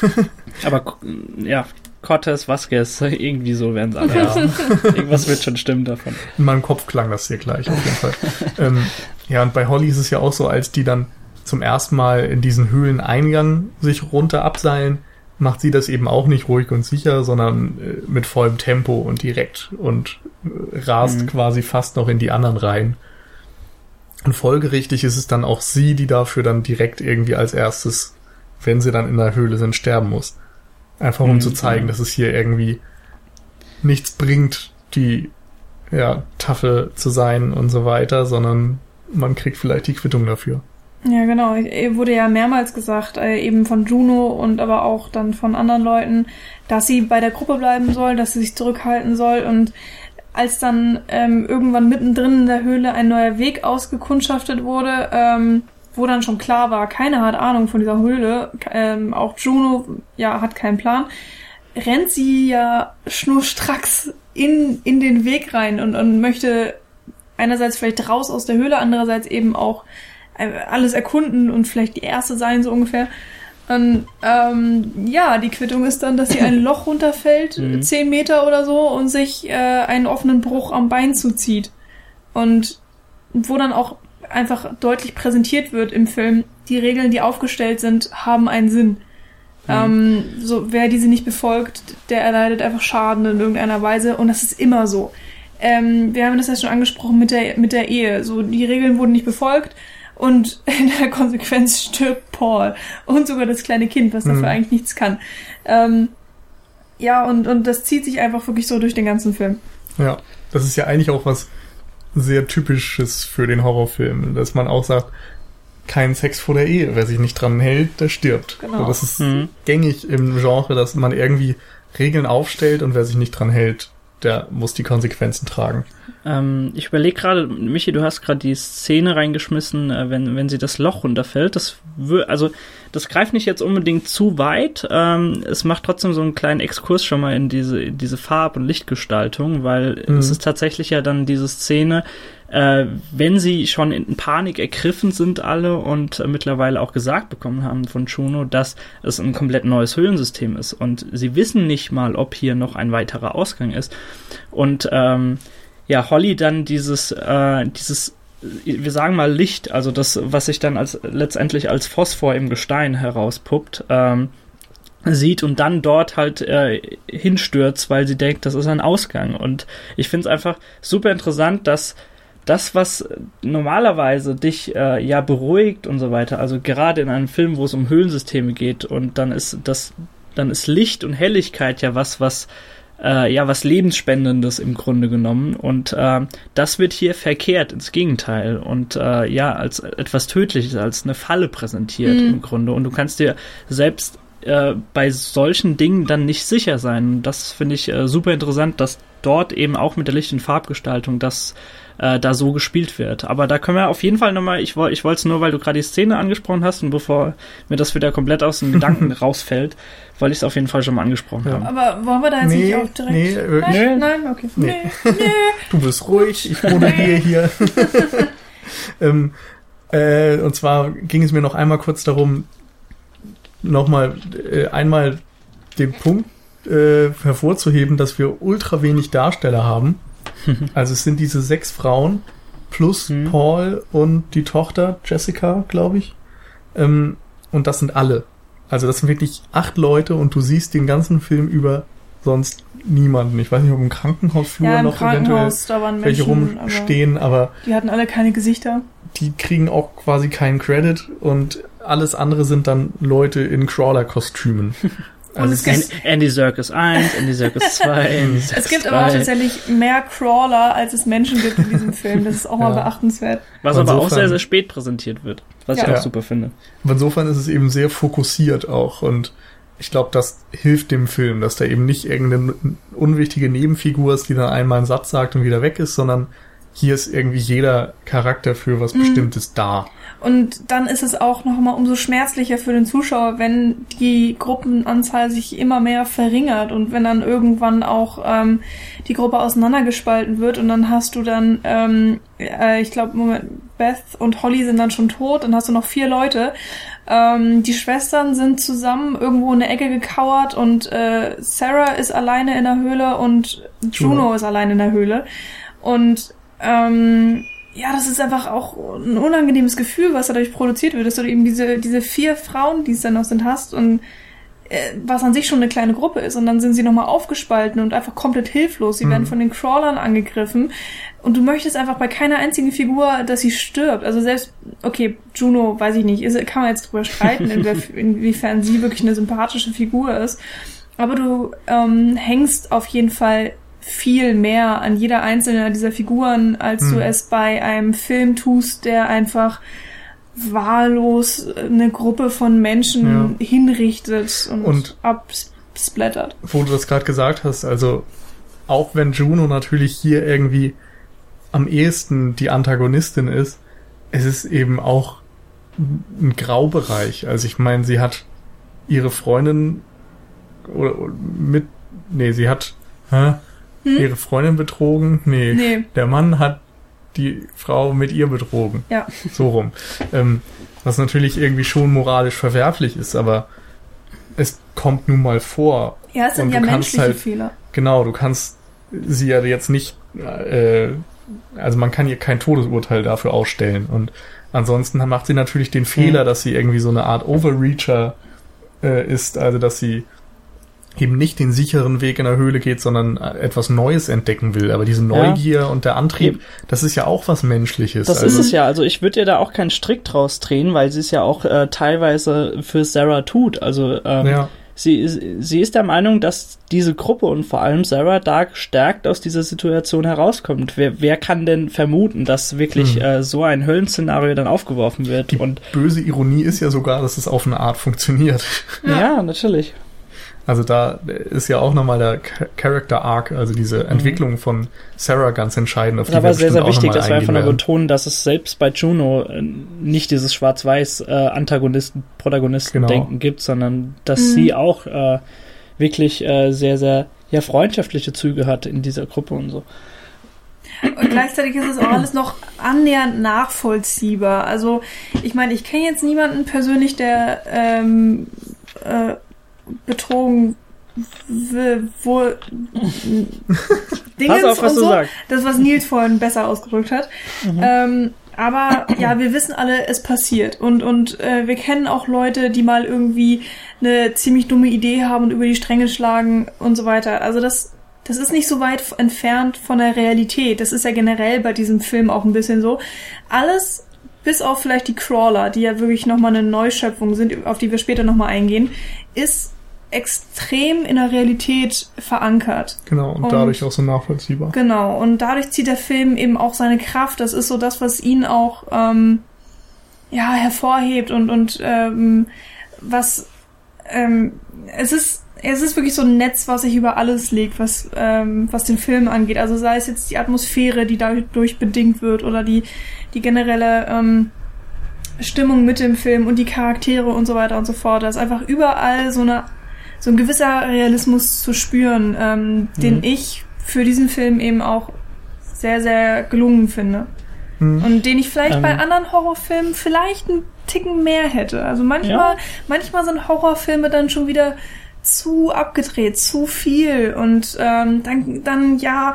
Aber ja, Cortez, Vasquez, irgendwie so werden sie alle. Ja. Irgendwas wird schon stimmen davon. In meinem Kopf klang das hier gleich auf jeden Fall. ähm, ja, und bei Holly ist es ja auch so, als die dann zum ersten Mal in diesen Höhleneingang sich runter abseilen, macht sie das eben auch nicht ruhig und sicher, sondern äh, mit vollem Tempo und direkt und äh, rast mhm. quasi fast noch in die anderen rein. Und folgerichtig ist es dann auch sie, die dafür dann direkt irgendwie als erstes, wenn sie dann in der Höhle sind, sterben muss. Einfach um mhm. zu zeigen, dass es hier irgendwie nichts bringt, die ja, Tafel zu sein und so weiter, sondern man kriegt vielleicht die Quittung dafür. Ja, genau. Wurde ja mehrmals gesagt, äh, eben von Juno und aber auch dann von anderen Leuten, dass sie bei der Gruppe bleiben soll, dass sie sich zurückhalten soll und als dann ähm, irgendwann mittendrin in der Höhle ein neuer Weg ausgekundschaftet wurde, ähm, wo dann schon klar war, keiner hat Ahnung von dieser Höhle, ähm, auch Juno ja hat keinen Plan, rennt sie ja schnurstracks in, in den Weg rein und, und möchte einerseits vielleicht raus aus der Höhle, andererseits eben auch äh, alles erkunden und vielleicht die erste sein, so ungefähr. Und ähm, ja, die Quittung ist dann, dass sie ein Loch runterfällt, mhm. zehn Meter oder so, und sich äh, einen offenen Bruch am Bein zuzieht. Und wo dann auch einfach deutlich präsentiert wird im Film, die Regeln, die aufgestellt sind, haben einen Sinn. Mhm. Ähm, so, wer diese nicht befolgt, der erleidet einfach Schaden in irgendeiner Weise und das ist immer so. Ähm, wir haben das ja schon angesprochen mit der, mit der Ehe. So, die Regeln wurden nicht befolgt und in der Konsequenz stirbt Paul und sogar das kleine Kind, was dafür mhm. eigentlich nichts kann. Ähm, ja, und, und das zieht sich einfach wirklich so durch den ganzen Film. Ja, das ist ja eigentlich auch was sehr typisches für den Horrorfilm, dass man auch sagt, kein Sex vor der Ehe. Wer sich nicht dran hält, der stirbt. Genau. So, das ist mhm. gängig im Genre, dass man irgendwie Regeln aufstellt und wer sich nicht dran hält, der muss die Konsequenzen tragen. Ähm, ich überlege gerade, Michi, du hast gerade die Szene reingeschmissen, äh, wenn, wenn sie das Loch runterfällt. Das also das greift nicht jetzt unbedingt zu weit. Ähm, es macht trotzdem so einen kleinen Exkurs schon mal in diese, in diese Farb- und Lichtgestaltung, weil mhm. es ist tatsächlich ja dann diese Szene, äh, wenn sie schon in Panik ergriffen sind alle und äh, mittlerweile auch gesagt bekommen haben von Chuno, dass es ein komplett neues Höhlensystem ist und sie wissen nicht mal, ob hier noch ein weiterer Ausgang ist und ähm, ja, Holly dann dieses, äh, dieses, wir sagen mal Licht, also das, was sich dann als letztendlich als Phosphor im Gestein herauspuppt, ähm, sieht und dann dort halt äh, hinstürzt, weil sie denkt, das ist ein Ausgang. Und ich finde es einfach super interessant, dass das, was normalerweise dich äh, ja beruhigt und so weiter, also gerade in einem Film, wo es um Höhlensysteme geht und dann ist das, dann ist Licht und Helligkeit ja was, was äh, ja was lebensspendendes im Grunde genommen und äh, das wird hier verkehrt ins Gegenteil und äh, ja als etwas Tödliches, als eine Falle präsentiert mhm. im Grunde und du kannst dir selbst äh, bei solchen Dingen dann nicht sicher sein. Das finde ich äh, super interessant, dass dort eben auch mit der Licht- und Farbgestaltung das äh, da so gespielt wird. Aber da können wir auf jeden Fall nochmal, ich, wollte ich wollte es nur, weil du gerade die Szene angesprochen hast und bevor mir das wieder komplett aus den Gedanken rausfällt, weil ich es auf jeden Fall schon mal angesprochen ja. habe. Aber wollen wir da jetzt nee, nicht auch direkt... Nee, äh, nein, nein, okay. Nee. nee. Du bist ruhig, ich moderiere hier. ähm, äh, und zwar ging es mir noch einmal kurz darum, nochmal äh, einmal den Punkt äh, hervorzuheben, dass wir ultra wenig Darsteller haben. also es sind diese sechs Frauen plus mhm. Paul und die Tochter Jessica, glaube ich. Ähm, und das sind alle. Also das sind wirklich acht Leute und du siehst den ganzen Film über sonst niemanden. Ich weiß nicht, ob im Krankenhausflur ja, im noch Krankenhaus, eventuell welche Menschen, rumstehen, aber, aber die hatten alle keine Gesichter. Die kriegen auch quasi keinen Credit und alles andere sind dann Leute in Crawler-Kostümen. Also es gibt Andy Circus 1, Andy Circus 2. Andy Circus es gibt 2. aber auch tatsächlich mehr Crawler, als es Menschen gibt in diesem Film. Das ist auch ja. mal beachtenswert. Was aber auch sehr, sehr spät präsentiert wird. Was ja. ich auch super finde. Insofern ist es eben sehr fokussiert auch und ich glaube, das hilft dem Film, dass da eben nicht irgendeine unwichtige Nebenfigur ist, die dann einmal einen Satz sagt und wieder weg ist, sondern hier ist irgendwie jeder Charakter für was mhm. Bestimmtes da. Und dann ist es auch nochmal umso schmerzlicher für den Zuschauer, wenn die Gruppenanzahl sich immer mehr verringert und wenn dann irgendwann auch ähm, die Gruppe auseinandergespalten wird und dann hast du dann, ähm, äh, ich glaube, Moment, Beth und Holly sind dann schon tot, dann hast du noch vier Leute. Ähm, die Schwestern sind zusammen irgendwo in der Ecke gekauert und äh, Sarah ist alleine in der Höhle und Juno, Juno. ist alleine in der Höhle. Und ähm, ja, das ist einfach auch ein unangenehmes Gefühl, was dadurch produziert wird, dass du eben diese, diese vier Frauen, die es dann noch sind, hast und äh, was an sich schon eine kleine Gruppe ist. Und dann sind sie nochmal aufgespalten und einfach komplett hilflos. Sie Mhm. werden von den Crawlern angegriffen. Und du möchtest einfach bei keiner einzigen Figur, dass sie stirbt. Also selbst, okay, Juno, weiß ich nicht, ist, kann man jetzt drüber streiten, inwie- inwiefern sie wirklich eine sympathische Figur ist. Aber du ähm, hängst auf jeden Fall viel mehr an jeder einzelnen dieser Figuren, als du Mhm. es bei einem Film tust, der einfach wahllos eine Gruppe von Menschen hinrichtet und, Und- absplattert. wo du das gerade gesagt hast, also auch wenn Juno natürlich hier irgendwie am ehesten die Antagonistin ist, es ist eben auch ein Graubereich. Also ich meine, sie hat ihre Freundin oder oder mit, nee, sie hat hä, Hm? ihre Freundin betrogen. Nee, Nee. der Mann hat die Frau mit ihr betrogen. Ja. So rum. Ähm, was natürlich irgendwie schon moralisch verwerflich ist, aber es kommt nun mal vor. Ja, es sind ja menschliche halt- Fehler. Genau, du kannst sie ja jetzt nicht, äh, also man kann ihr kein Todesurteil dafür ausstellen. Und ansonsten macht sie natürlich den Fehler, Mhm. dass sie irgendwie so eine Art Overreacher äh, ist, also dass sie eben nicht den sicheren Weg in der Höhle geht, sondern äh, etwas Neues entdecken will. Aber diese Neugier und der Antrieb, das ist ja auch was Menschliches. Das also, ist es ja. Also ich würde ihr da auch keinen Strick draus drehen, weil sie es ja auch äh, teilweise für Sarah tut. Also ähm, Ja, sie, ist, sie ist der Meinung, dass diese Gruppe und vor allem Sarah da gestärkt aus dieser Situation herauskommt. Wer, wer kann denn vermuten, dass wirklich Hm. äh, so ein Höllenszenario dann aufgeworfen wird? die und böse Ironie ist ja sogar, dass es auf eine Art funktioniert. ja, natürlich. Also da ist ja auch nochmal der Cha- Character Arc, also diese Entwicklung von Sarah ganz entscheidend, auf Das ist aber sehr, sehr wichtig, dass wir einfach nur betonen, dass es selbst bei Juno äh, nicht dieses Schwarz-Weiß-Antagonisten-Protagonisten-Denken Genau. gibt, sondern dass Mhm. sie auch äh, wirklich äh, sehr, sehr ja, freundschaftliche Züge hat in dieser Gruppe und so. Und gleichzeitig ist es auch alles noch annähernd nachvollziehbar. Also, ich meine, ich kenne jetzt niemanden persönlich, der ähm, äh, betrogen w- wo Dingens auf, was und so. Das, was Nils vorhin besser ausgedrückt hat. Ähm, aber ja, wir wissen alle, es passiert. Und, und äh, wir kennen auch Leute, die mal irgendwie eine ziemlich dumme Idee haben und über die Stränge schlagen und so weiter. Also das, das ist nicht so weit entfernt von der Realität. Das ist ja generell bei diesem Film auch ein bisschen so. Alles, bis auf vielleicht die Crawler, die ja wirklich nochmal eine Neuschöpfung sind, auf die wir später nochmal eingehen, ist extrem in der Realität verankert. Genau, und, Und- dadurch auch so nachvollziehbar. Genau, und dadurch zieht der Film eben auch seine Kraft. Das ist so das, was ihn auch ähm, ja hervorhebt und und ähm, was ähm, es ist es ist wirklich so ein Netz, was sich über alles legt, was ähm, was den Film angeht. Also sei es jetzt die Atmosphäre, die dadurch bedingt wird, oder die die generelle ähm, Stimmung mit dem Film und die Charaktere und so weiter und so fort. Da ist einfach überall so eine so ein gewisser Realismus zu spüren, ähm, den Mhm. ich für diesen Film eben auch sehr, sehr gelungen finde. Hm. Und den ich vielleicht Ähm. bei anderen Horrorfilmen vielleicht einen Ticken mehr hätte. Also manchmal, manchmal sind Horrorfilme dann schon wieder zu abgedreht, zu viel und ähm, dann, dann ja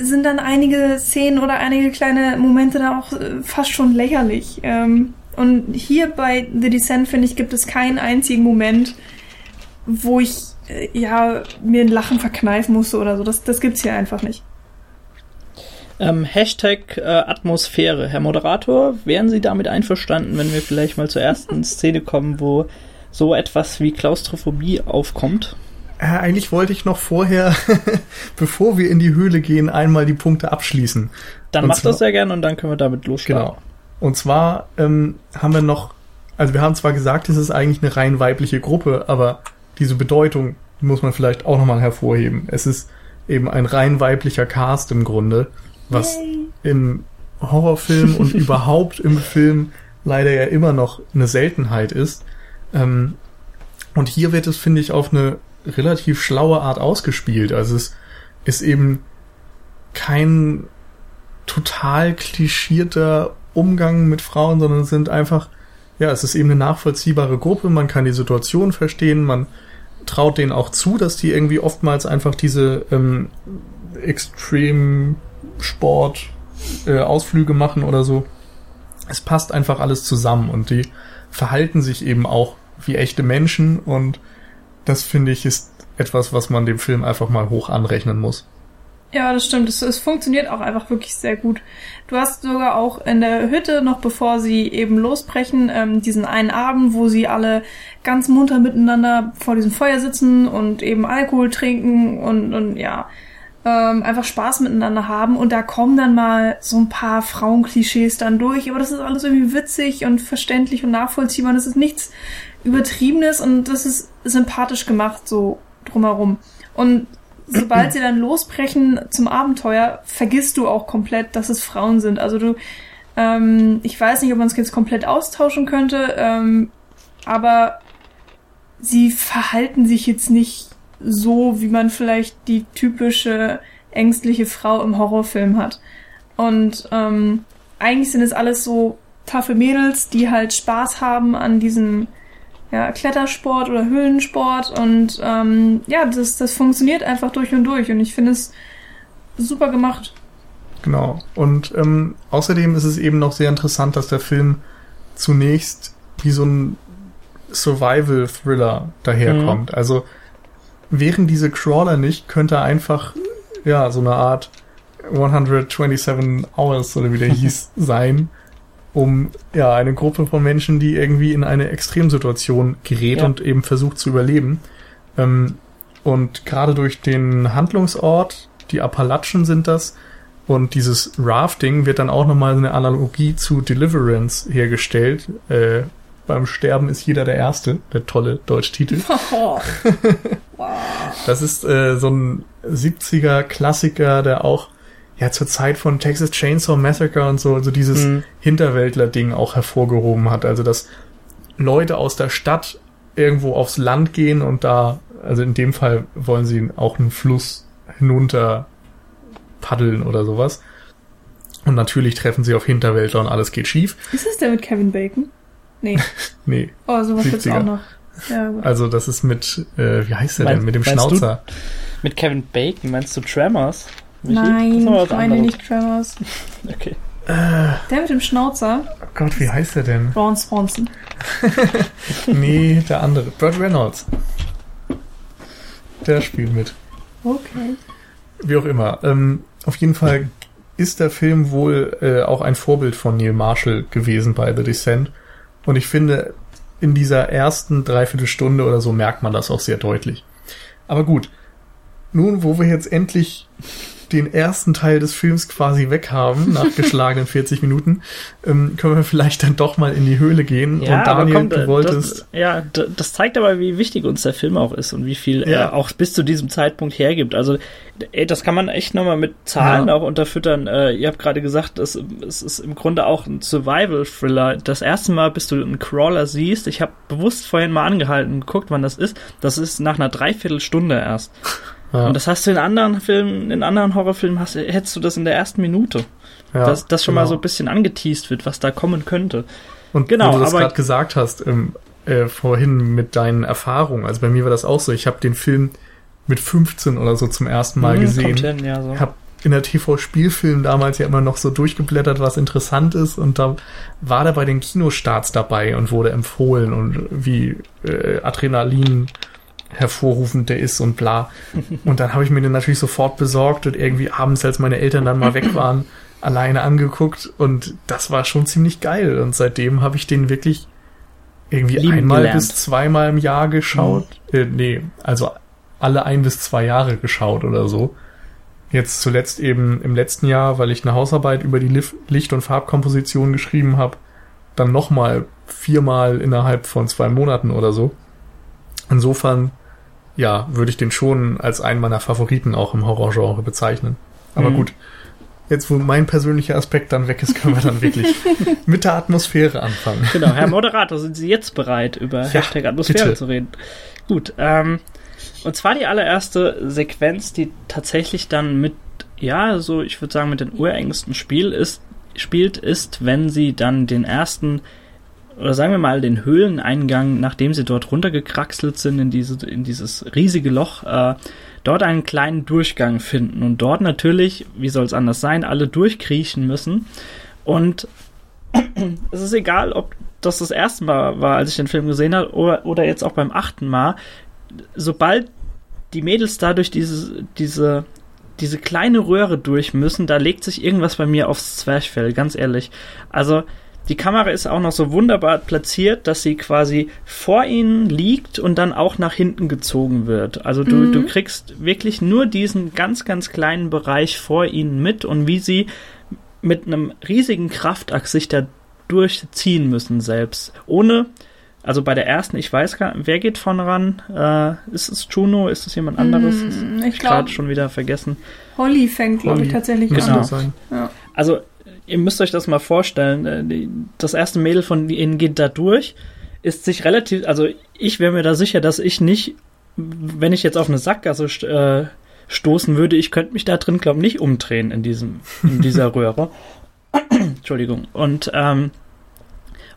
sind dann einige Szenen oder einige kleine Momente da auch äh, fast schon lächerlich. Ähm, und hier bei The Descent, finde ich, gibt es keinen einzigen Moment, wo ich äh, ja mir ein Lachen verkneifen musste oder so. Das, das gibt's hier einfach nicht. Ähm, Hashtag äh, Atmosphäre. Herr Moderator, wären Sie damit einverstanden, wenn wir vielleicht mal zur ersten Szene kommen, wo so etwas wie Klaustrophobie aufkommt? Äh, eigentlich wollte ich noch vorher, bevor wir in die Höhle gehen, einmal die Punkte abschließen. Dann Und macht zwar- das sehr gerne und dann können wir damit losstarten. Genau. Und zwar ähm, haben wir noch, also wir haben zwar gesagt, es ist eigentlich eine rein weibliche Gruppe, aber diese Bedeutung muss man vielleicht auch nochmal hervorheben. Es ist eben ein rein weiblicher Cast im Grunde, was Yay. im Horrorfilm und überhaupt im Film leider ja immer noch eine Seltenheit ist. Ähm, und hier wird es, finde ich, auf eine relativ schlaue Art ausgespielt. Also es ist eben kein total klischierter Umgang mit Frauen, sondern es sind einfach, ja, es ist eben eine nachvollziehbare Gruppe, man kann die Situation verstehen, man traut denen auch zu, dass die irgendwie oftmals einfach diese ähm, Extreme Sport äh, Ausflüge machen oder so. Es passt einfach alles zusammen und die verhalten sich eben auch wie echte Menschen und das finde ich ist etwas, was man dem Film einfach mal hoch anrechnen muss. Ja, das stimmt. Es, es funktioniert auch einfach wirklich sehr gut. Du hast sogar auch in der Hütte, noch bevor sie eben losbrechen, ähm, diesen einen Abend, wo sie alle ganz munter miteinander vor diesem Feuer sitzen und eben Alkohol trinken und, und ja, ähm, einfach Spaß miteinander haben. Und da kommen dann mal so ein paar Frauenklischees dann durch. Aber das ist alles irgendwie witzig und verständlich und nachvollziehbar. Das ist nichts Übertriebenes und das ist sympathisch gemacht, so drumherum. Und sobald sie dann losbrechen zum Abenteuer, vergisst du auch komplett, dass es Frauen sind. Also du, ähm, ich weiß nicht, ob man es jetzt komplett austauschen könnte, ähm, aber sie verhalten sich jetzt nicht so, wie man vielleicht die typische ängstliche Frau im Horrorfilm hat. Und ähm, eigentlich sind es alles so taffe Mädels, die halt Spaß haben an diesem ja, Klettersport oder Höhlensport und ähm, ja, das, das funktioniert einfach durch und durch und ich finde es super gemacht. Genau. Und ähm, außerdem ist es eben noch sehr interessant, dass der Film zunächst wie so ein Survival-Thriller daherkommt. Mhm. Also wären diese Crawler nicht, könnte er einfach ja so eine Art 127 Hours oder wie der hieß sein um ja eine Gruppe von Menschen, die irgendwie in eine Extremsituation gerät ja. und eben versucht zu überleben. Ähm, und gerade durch den Handlungsort, die Appalachen sind das, und dieses Rafting wird dann auch nochmal eine Analogie zu Deliverance hergestellt. Äh, beim Sterben ist jeder der Erste, der tolle Deutschtitel. Oh. wow. Das ist äh, so ein 70er Klassiker, der auch ja zur Zeit von Texas Chainsaw Massacre und so, also dieses mhm. Hinterwäldler-Ding auch hervorgehoben hat. Also dass Leute aus der Stadt irgendwo aufs Land gehen und da, also in dem Fall wollen sie auch einen Fluss hinunter paddeln oder sowas. Und natürlich treffen sie auf Hinterwäldler und alles geht schief. Ist das der mit Kevin Bacon? Nee. nee. Oh, sowas gibt's auch noch. Ja, gut. Also das ist mit, äh, wie heißt der meinst, denn, mit dem Schnauzer. Du, mit Kevin Bacon, meinst du Tremors? Michi? Nein, ich meine nicht Tremors. okay. Äh, der mit dem Schnauzer. Oh Gott, wie heißt der denn? Ron Swanson. nee, der andere. Burt Reynolds. Der spielt mit. Okay. Wie auch immer. Ähm, auf jeden Fall ist der Film wohl äh, auch ein Vorbild von Neil Marshall gewesen bei The Descent. Und ich finde, in dieser ersten Dreiviertelstunde oder so merkt man das auch sehr deutlich. Aber gut. Nun, wo wir jetzt endlich den ersten Teil des Films quasi weghaben, nach geschlagenen 40 Minuten, ähm, können wir vielleicht dann doch mal in die Höhle gehen. Ja, und Daniel, kommt, du wolltest. Das, ja, das zeigt aber, wie wichtig uns der Film auch ist und wie viel ja. er auch bis zu diesem Zeitpunkt hergibt. Also, ey, das kann man echt nochmal mit Zahlen ja. auch unterfüttern. Äh, ihr habt gerade gesagt, es, es ist im Grunde auch ein Survival-Thriller. Das erste Mal, bis du einen Crawler siehst, ich habe bewusst vorhin mal angehalten und geguckt, wann das ist. Das ist nach einer Dreiviertelstunde erst. Ja. Und das hast du in anderen Filmen, in anderen Horrorfilmen hast, hättest du das in der ersten Minute. Ja, dass das schon genau. mal so ein bisschen angeteased wird, was da kommen könnte. Und genau, wo du das gerade gesagt hast, ähm, äh, vorhin mit deinen Erfahrungen, also bei mir war das auch so, ich habe den Film mit 15 oder so zum ersten Mal mhm, gesehen. Hin, ja, so. Hab in der TV-Spielfilm damals ja immer noch so durchgeblättert, was interessant ist und da war der bei den Kinostarts dabei und wurde empfohlen und wie äh, Adrenalin hervorrufend der ist und bla. Und dann habe ich mir den natürlich sofort besorgt und irgendwie abends, als meine Eltern dann mal weg waren, alleine angeguckt und das war schon ziemlich geil. Und seitdem habe ich den wirklich irgendwie Lieben einmal gelernt. bis zweimal im Jahr geschaut. Mhm. Äh, nee, also alle ein bis zwei Jahre geschaut oder so. Jetzt zuletzt eben im letzten Jahr, weil ich eine Hausarbeit über die Licht- und Farbkomposition geschrieben habe, dann nochmal viermal innerhalb von zwei Monaten oder so. Insofern ja, würde ich den schon als einen meiner Favoriten auch im Horrorgenre bezeichnen. Aber mhm. gut, jetzt wo mein persönlicher Aspekt dann weg ist, können wir dann wirklich mit der Atmosphäre anfangen. Genau, Herr Moderator, sind Sie jetzt bereit, über ja, Hashtag Atmosphäre bitte. zu reden? Gut, ähm, und zwar die allererste Sequenz, die tatsächlich dann mit, ja, so ich würde sagen, mit den urängsten Spiel ist, spielt, ist, wenn sie dann den ersten oder sagen wir mal den Höhleneingang, nachdem sie dort runtergekraxelt sind in, diese, in dieses riesige Loch, äh, dort einen kleinen Durchgang finden und dort natürlich, wie soll es anders sein, alle durchkriechen müssen. Und es ist egal, ob das das erste Mal war, als ich den Film gesehen habe, oder, oder jetzt auch beim achten Mal. sobald die Mädels dadurch diese, diese, diese kleine Röhre durch müssen, da legt sich irgendwas bei mir aufs Zwerchfell, ganz ehrlich. Also, die Kamera ist auch noch so wunderbar platziert, dass sie quasi vor ihnen liegt und dann auch nach hinten gezogen wird. Also du, mhm. du kriegst wirklich nur diesen ganz, ganz kleinen Bereich vor ihnen mit und wie sie mit einem riesigen Kraftakt sich da durchziehen müssen selbst. Ohne, also bei der ersten, ich weiß gar nicht, wer geht vorne ran? Äh, ist es Juno? Ist es jemand anderes? Mm, ich glaube schon wieder vergessen. Holly fängt, glaube ich, tatsächlich genau. an. Ja. Also ihr müsst euch das mal vorstellen. Äh, das erste Mädel von ihnen geht da durch, ist sich relativ, also ich wäre mir da sicher, dass ich nicht, wenn ich jetzt auf eine Sackgasse äh, stoßen würde, ich könnte mich da drin, glaube ich, nicht umdrehen in diesem, in dieser Röhre. Entschuldigung. Und ähm,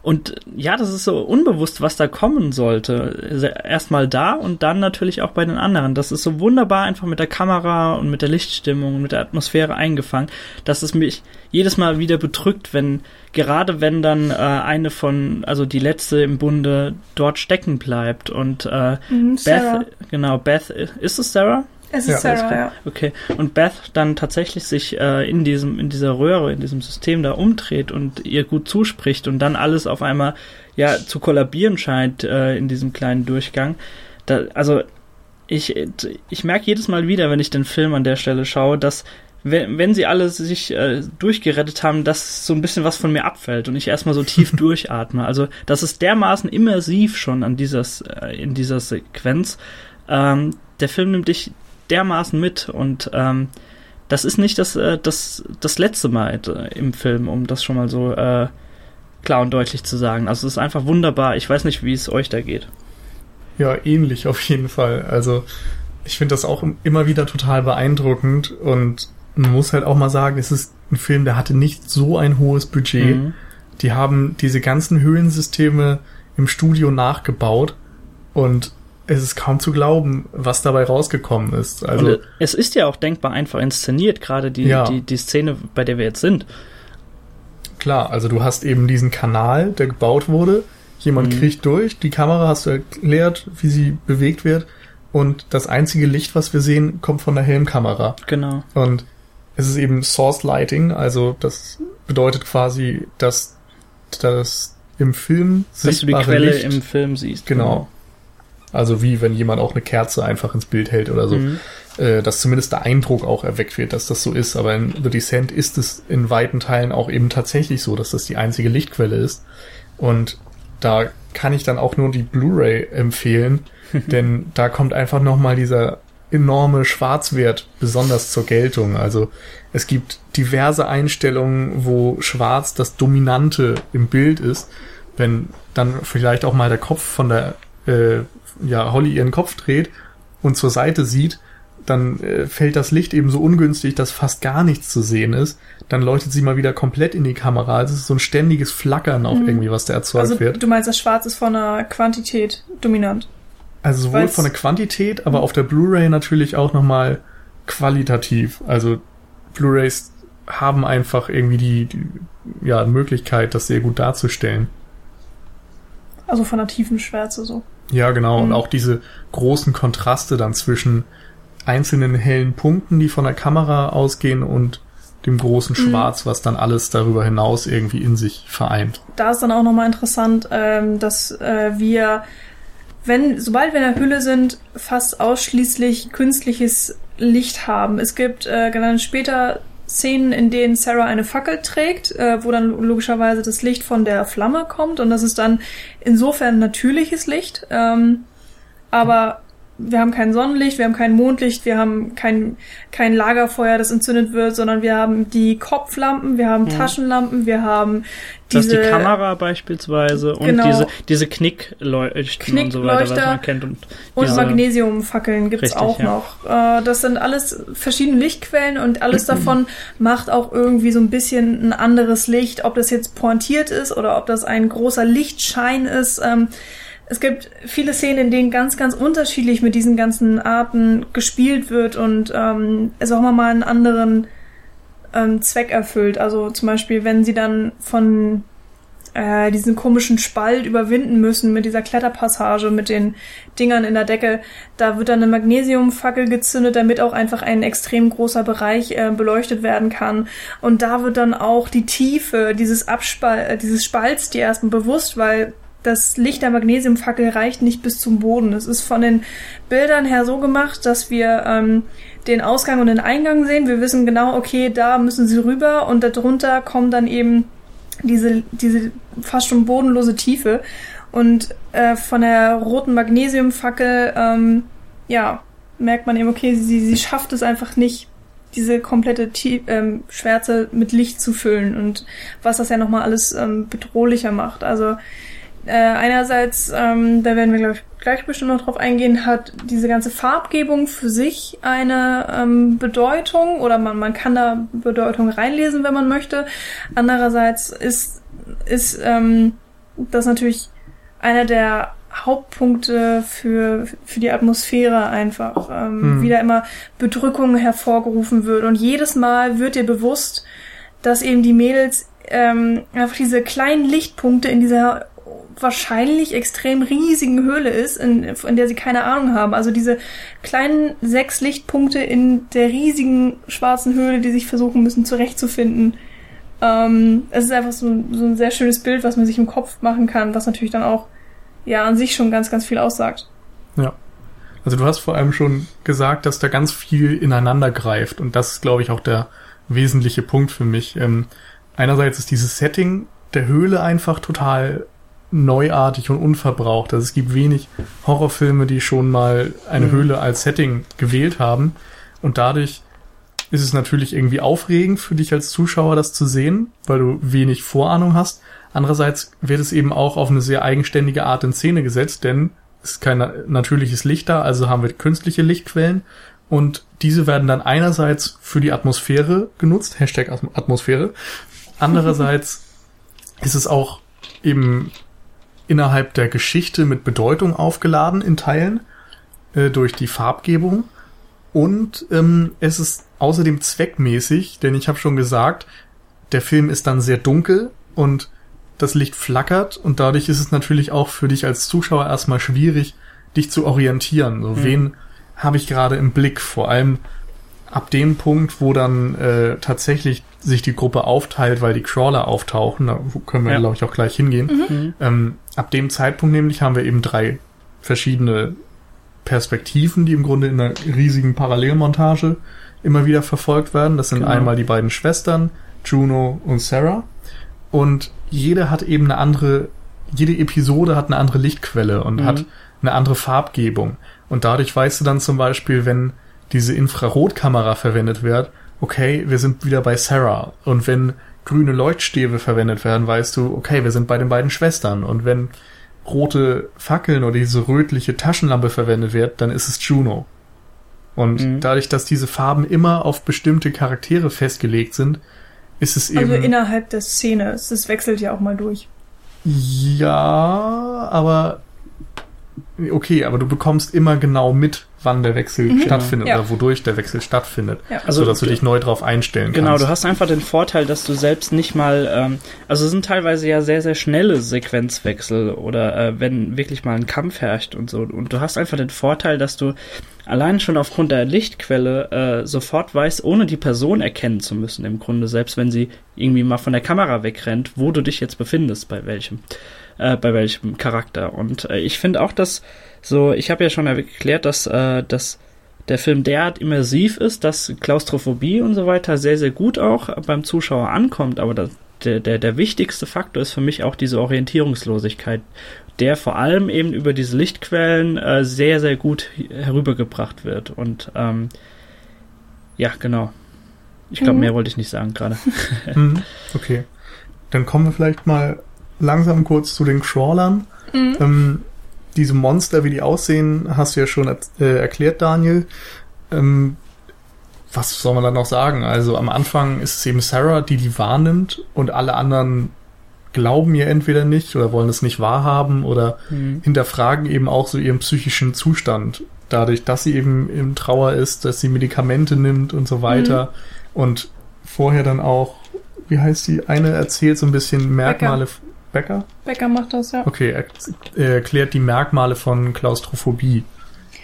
und ja, das ist so unbewusst, was da kommen sollte. Erstmal da und dann natürlich auch bei den anderen. Das ist so wunderbar einfach mit der Kamera und mit der Lichtstimmung und mit der Atmosphäre eingefangen, dass es mich jedes Mal wieder bedrückt, wenn, gerade wenn dann äh, eine von, also die letzte im Bunde dort stecken bleibt und äh, mhm, Beth, genau, Beth, ist es Sarah? Es ist ja. Sarah, ja. Okay. Und Beth dann tatsächlich sich äh, in diesem, in dieser Röhre, in diesem System da umdreht und ihr gut zuspricht und dann alles auf einmal ja zu kollabieren scheint äh, in diesem kleinen Durchgang. Da, also ich, ich merke jedes Mal wieder, wenn ich den Film an der Stelle schaue, dass wenn, wenn sie alle sich äh, durchgerettet haben, dass so ein bisschen was von mir abfällt und ich erstmal so tief durchatme. Also das ist dermaßen immersiv schon an dieser, äh, in dieser Sequenz. Ähm, der Film nimmt dich dermaßen mit und ähm, das ist nicht das, äh, das, das letzte Mal äh, im Film, um das schon mal so äh, klar und deutlich zu sagen. Also es ist einfach wunderbar. Ich weiß nicht, wie es euch da geht. Ja, ähnlich auf jeden Fall. Also ich finde das auch immer wieder total beeindruckend und man muss halt auch mal sagen, es ist ein Film, der hatte nicht so ein hohes Budget. Mhm. Die haben diese ganzen Höhlensysteme im Studio nachgebaut und es ist kaum zu glauben, was dabei rausgekommen ist. Also Und es ist ja auch denkbar einfach inszeniert, gerade die, ja. die, die Szene, bei der wir jetzt sind. Klar, also du hast eben diesen Kanal, der gebaut wurde. Jemand mhm. kriecht durch, die Kamera hast du erklärt, wie sie bewegt wird. Und das einzige Licht, was wir sehen, kommt von der Helmkamera. Genau. Und es ist eben Source Lighting, also das bedeutet quasi, dass das im Film dass du die Quelle Licht, im Film siehst. Genau. Also wie wenn jemand auch eine Kerze einfach ins Bild hält oder so. Mhm. Äh, dass zumindest der Eindruck auch erweckt wird, dass das so ist. Aber in The Descent ist es in weiten Teilen auch eben tatsächlich so, dass das die einzige Lichtquelle ist. Und da kann ich dann auch nur die Blu-ray empfehlen, denn da kommt einfach nochmal dieser enorme Schwarzwert besonders zur Geltung. Also es gibt diverse Einstellungen, wo Schwarz das Dominante im Bild ist. Wenn dann vielleicht auch mal der Kopf von der äh, ja, Holly ihren Kopf dreht und zur Seite sieht, dann äh, fällt das Licht eben so ungünstig, dass fast gar nichts zu sehen ist. Dann leuchtet sie mal wieder komplett in die Kamera. Also es ist so ein ständiges Flackern auch mhm. irgendwie, was da erzeugt also, wird. Du meinst, das Schwarz ist von der Quantität dominant? Also sowohl Weil's von der Quantität, aber auf der Blu-ray natürlich auch nochmal qualitativ. Also Blu-rays haben einfach irgendwie die, die ja, Möglichkeit, das sehr gut darzustellen. Also von der tiefen Schwärze so. Ja, genau. Mhm. Und auch diese großen Kontraste dann zwischen einzelnen hellen Punkten, die von der Kamera ausgehen und dem großen mhm. Schwarz, mhm. was dann alles darüber hinaus irgendwie in sich vereint. Da ist dann auch nochmal interessant, ähm, dass äh, wir, wenn, sobald wir in der Hülle sind, fast ausschließlich künstliches Licht haben. Es gibt äh, dann später Szenen, in denen Sarah eine Fackel trägt, äh, wo dann logischerweise das Licht von der Flamme kommt und das ist dann insofern natürliches Licht. Ähm, aber wir haben kein Sonnenlicht, wir haben kein Mondlicht, wir haben kein, kein Lagerfeuer, das entzündet wird, sondern wir haben die Kopflampen, wir haben mhm. Taschenlampen, wir haben diese... Das ist die Kamera beispielsweise und genau, diese, diese Knickleuchten und so weiter, was man kennt. Und, und Magnesiumfackeln gibt's richtig, auch ja. noch. Äh, das sind alles verschiedene Lichtquellen und alles davon macht auch irgendwie so ein bisschen ein anderes Licht, ob das jetzt pointiert ist oder ob das ein großer Lichtschein ist. Ähm, es gibt viele Szenen, in denen ganz, ganz unterschiedlich mit diesen ganzen Arten gespielt wird und ähm, es auch mal einen anderen ähm, Zweck erfüllt. Also zum Beispiel, wenn sie dann von äh, diesen komischen Spalt überwinden müssen mit dieser Kletterpassage, mit den Dingern in der Decke. Da wird dann eine Magnesiumfackel gezündet, damit auch einfach ein extrem großer Bereich äh, beleuchtet werden kann. Und da wird dann auch die Tiefe dieses Abspal äh, dieses Spalts dir erstmal bewusst, weil das Licht der Magnesiumfackel reicht nicht bis zum Boden. Es ist von den Bildern her so gemacht, dass wir ähm, den Ausgang und den Eingang sehen. Wir wissen genau, okay, da müssen sie rüber und darunter kommen dann eben diese, diese fast schon bodenlose Tiefe. Und äh, von der roten Magnesiumfackel, ähm, ja, merkt man eben, okay, sie, sie schafft es einfach nicht, diese komplette Tie ähm, Schwärze mit Licht zu füllen und was das ja nochmal alles ähm, bedrohlicher macht. Also äh, einerseits, ähm, da werden wir glaube ich gleich bestimmt noch drauf eingehen, hat diese ganze Farbgebung für sich eine ähm, Bedeutung oder man, man kann da Bedeutung reinlesen, wenn man möchte. Andererseits ist, ist ähm, das natürlich einer der Hauptpunkte für, für die Atmosphäre einfach. Ähm, hm. Wieder immer Bedrückung hervorgerufen wird. Und jedes Mal wird dir bewusst, dass eben die Mädels ähm, einfach diese kleinen Lichtpunkte in dieser wahrscheinlich extrem riesigen Höhle ist, in, in der sie keine Ahnung haben. Also diese kleinen sechs Lichtpunkte in der riesigen schwarzen Höhle, die sich versuchen müssen zurechtzufinden. Ähm, es ist einfach so, so ein sehr schönes Bild, was man sich im Kopf machen kann, was natürlich dann auch ja an sich schon ganz, ganz viel aussagt. Ja. Also du hast vor allem schon gesagt, dass da ganz viel ineinander greift und das ist, glaube ich, auch der wesentliche Punkt für mich. Ähm, einerseits ist dieses Setting der Höhle einfach total neuartig und unverbraucht. Also es gibt wenig Horrorfilme, die schon mal eine mhm. Höhle als Setting gewählt haben. Und dadurch ist es natürlich irgendwie aufregend für dich als Zuschauer, das zu sehen, weil du wenig Vorahnung hast. Andererseits wird es eben auch auf eine sehr eigenständige Art in Szene gesetzt, denn es ist kein natürliches Licht da, also haben wir künstliche Lichtquellen und diese werden dann einerseits für die Atmosphäre genutzt, Hashtag Atmosphäre, andererseits ist es auch eben innerhalb der Geschichte mit Bedeutung aufgeladen in Teilen äh, durch die Farbgebung. Und ähm, es ist außerdem zweckmäßig, denn ich habe schon gesagt, der Film ist dann sehr dunkel und das Licht flackert und dadurch ist es natürlich auch für dich als Zuschauer erstmal schwierig, dich zu orientieren. So, mhm. wen habe ich gerade im Blick? Vor allem ab dem Punkt, wo dann äh, tatsächlich sich die Gruppe aufteilt, weil die Crawler auftauchen, da können wir, ja. glaube ich, auch gleich hingehen. Mhm. mhm. Ähm, ab dem Zeitpunkt nämlich haben wir eben drei verschiedene Perspektiven, die im Grunde in einer riesigen Parallelmontage immer wieder verfolgt werden. Das sind genau. einmal die beiden Schwestern, Juno und Sarah. Und jede hat eben eine andere, jede Episode hat eine andere Lichtquelle und mhm. hat eine andere Farbgebung. Und dadurch weißt du dann zum Beispiel, wenn diese Infrarotkamera verwendet wird, okay, wir sind wieder bei Sarah. Und wenn grüne Leuchtstäbe verwendet werden, weißt du, okay, wir sind bei den beiden Schwestern. Und wenn rote Fackeln oder diese rötliche Taschenlampe verwendet wird, dann ist es Juno. Und mhm. dadurch, dass diese Farben immer auf bestimmte Charaktere festgelegt sind, ist es also eben. Also innerhalb der Szene, es wechselt ja auch mal durch. Ja, aber okay, aber du bekommst immer genau mit, wann der Wechsel mhm. stattfindet ja. oder wodurch der Wechsel stattfindet. Ja. Also, sodass du dich neu drauf einstellen genau, kannst. Genau, du hast einfach den Vorteil, dass du selbst nicht mal, ähm, also es sind teilweise ja sehr, sehr schnelle Sequenzwechsel oder äh, wenn wirklich mal ein Kampf herrscht und so. Und du hast einfach den Vorteil, dass du allein schon aufgrund der Lichtquelle äh, sofort weißt, ohne die Person erkennen zu müssen, im Grunde, selbst wenn sie irgendwie mal von der Kamera wegrennt, wo du dich jetzt befindest, bei welchem, äh, bei welchem Charakter. Und äh, ich finde auch, dass so, ich habe ja schon erklärt, dass, äh, dass der Film derart immersiv ist, dass Klaustrophobie und so weiter sehr, sehr gut auch beim Zuschauer ankommt, aber das, der, der, der wichtigste Faktor ist für mich auch diese Orientierungslosigkeit, der vor allem eben über diese Lichtquellen äh, sehr, sehr gut herübergebracht wird. Und ähm, ja, genau. Ich glaube, mhm. mehr wollte ich nicht sagen gerade. Mhm. okay. Dann kommen wir vielleicht mal langsam kurz zu den Crawlern. Mhm. Ähm, diese Monster, wie die aussehen, hast du ja schon äh, erklärt, Daniel. Ähm, was soll man da noch sagen? Also am Anfang ist es eben Sarah, die die wahrnimmt und alle anderen glauben ihr entweder nicht oder wollen es nicht wahrhaben oder mhm. hinterfragen eben auch so ihren psychischen Zustand. Dadurch, dass sie eben im Trauer ist, dass sie Medikamente nimmt und so weiter. Mhm. Und vorher dann auch, wie heißt die? Eine erzählt so ein bisschen Merkmale. Becker? Becker macht das, ja. Okay, er er erklärt die Merkmale von Klaustrophobie.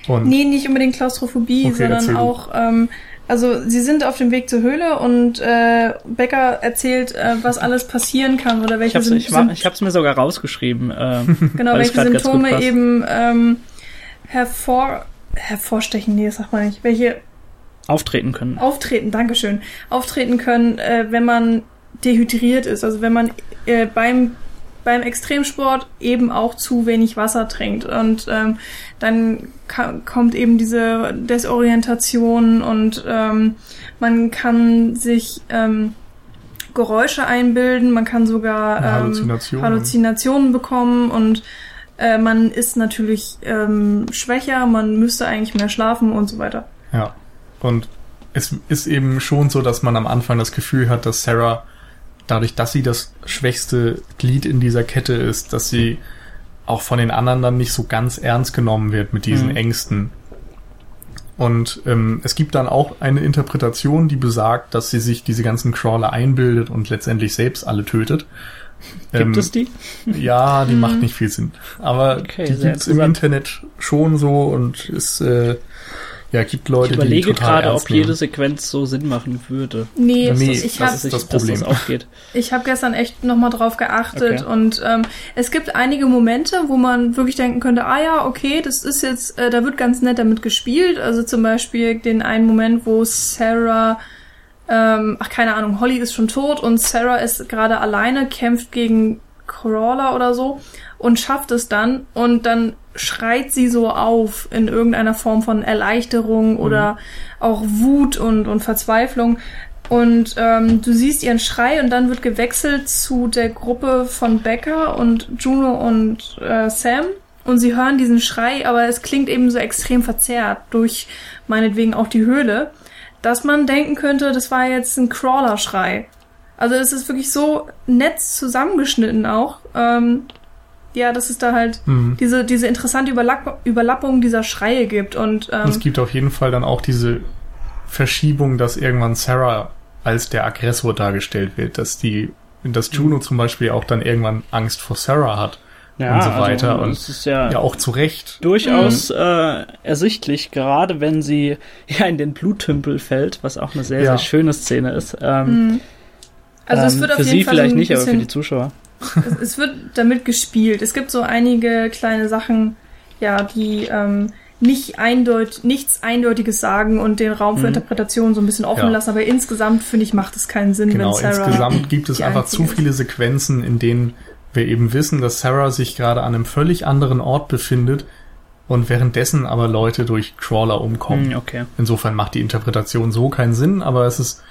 Und Nee, nicht unbedingt Klaustrophobie, Okay, sondern auch, ähm, also sie sind auf dem Weg zur Höhle und äh, Becker erzählt, äh, was alles passieren kann oder Ich welche hab's, Sym- ich, war, ich hab's mir sogar rausgeschrieben. Ähm, genau, es welche Symptome eben ähm, hervor hervorstechen, nee, das sagt man nicht, welche auftreten können. auftreten, Dankeschön, auftreten können, äh, wenn man dehydriert ist, also wenn man äh, beim beim Extremsport eben auch zu wenig Wasser trinkt und ähm, dann kommt eben diese Desorientation und ähm, man kann sich ähm, Geräusche einbilden, man kann sogar ähm, Halluzination. Halluzinationen bekommen und äh, man ist natürlich ähm, schwächer, man müsste eigentlich mehr schlafen und so weiter. Ja. Und es ist eben schon so, dass man am Anfang das Gefühl hat, dass Sarah, dadurch, dass sie das schwächste Glied in dieser Kette ist, dass sie auch von den anderen dann nicht so ganz ernst genommen wird mit diesen Mhm. Ängsten. Und ähm, es gibt dann auch eine Interpretation, die besagt, dass sie sich diese ganzen Crawler einbildet und letztendlich selbst alle tötet. Gibt Ähm, es die? Ja, die macht nicht viel Sinn. Aber Okay, die gibt's im. Internet schon so und ist äh, ja gibt Leute, Ich überlege die total gerade, ob jede. Sequenz so Sinn machen würde. Nee, Nee, ich das habe ist das dass Problem. das aufgeht. Ich habe gestern echt nochmal drauf geachtet Okay. und ähm, es gibt einige Momente, wo man wirklich denken könnte, ah ja, okay, das ist jetzt, äh, da wird ganz nett damit gespielt. Also zum Beispiel den einen Moment, wo Sarah, ähm, ach keine Ahnung, Holly ist schon tot und Sarah ist gerade alleine, kämpft gegen Crawler oder so und schafft es dann und dann schreit sie so auf in irgendeiner Form von Erleichterung oder auch Wut und, und Verzweiflung. Und ähm, du siehst ihren Schrei und dann wird gewechselt zu der Gruppe von Becker und Juno und äh, Sam. Und sie hören diesen Schrei, aber es klingt eben so extrem verzerrt durch meinetwegen auch die Höhle, dass man denken könnte, das war jetzt ein Crawler-Schrei. Also es ist wirklich so nett zusammengeschnitten auch. Ähm, ja, dass es da halt Mhm. diese, diese interessante Überlapp Überlappung dieser Schreie gibt. Und Und es ähm, gibt auf jeden Fall dann auch diese Verschiebung, dass irgendwann Sarah als der Aggressor dargestellt wird, dass die, dass Juno zum Beispiel auch dann irgendwann Angst vor Sarah hat Ja, und so weiter Also, und es ist ja, ja auch zu Recht. durchaus äh, ersichtlich, gerade wenn sie ja in den Bluttümpel fällt, was auch eine sehr, Ja. sehr schöne Szene ist. Ähm, mh. also es ähm, wird auf für jeden sie Fall vielleicht nicht, aber für die Zuschauer. Es, es wird damit gespielt. Es gibt so einige kleine Sachen, ja, die ähm, nicht eindeut nichts Eindeutiges sagen und den Raum für Mhm. Interpretation so ein bisschen offen Ja. lassen. Aber insgesamt finde ich macht es keinen Sinn, Genau, wenn Sarah insgesamt gibt es einfach zu viele Sequenzen, in denen wir eben wissen, dass Sarah sich gerade an einem völlig anderen Ort befindet und währenddessen aber Leute durch Crawler umkommen. Hm, okay. Insofern macht die Interpretation so keinen Sinn, aber es ist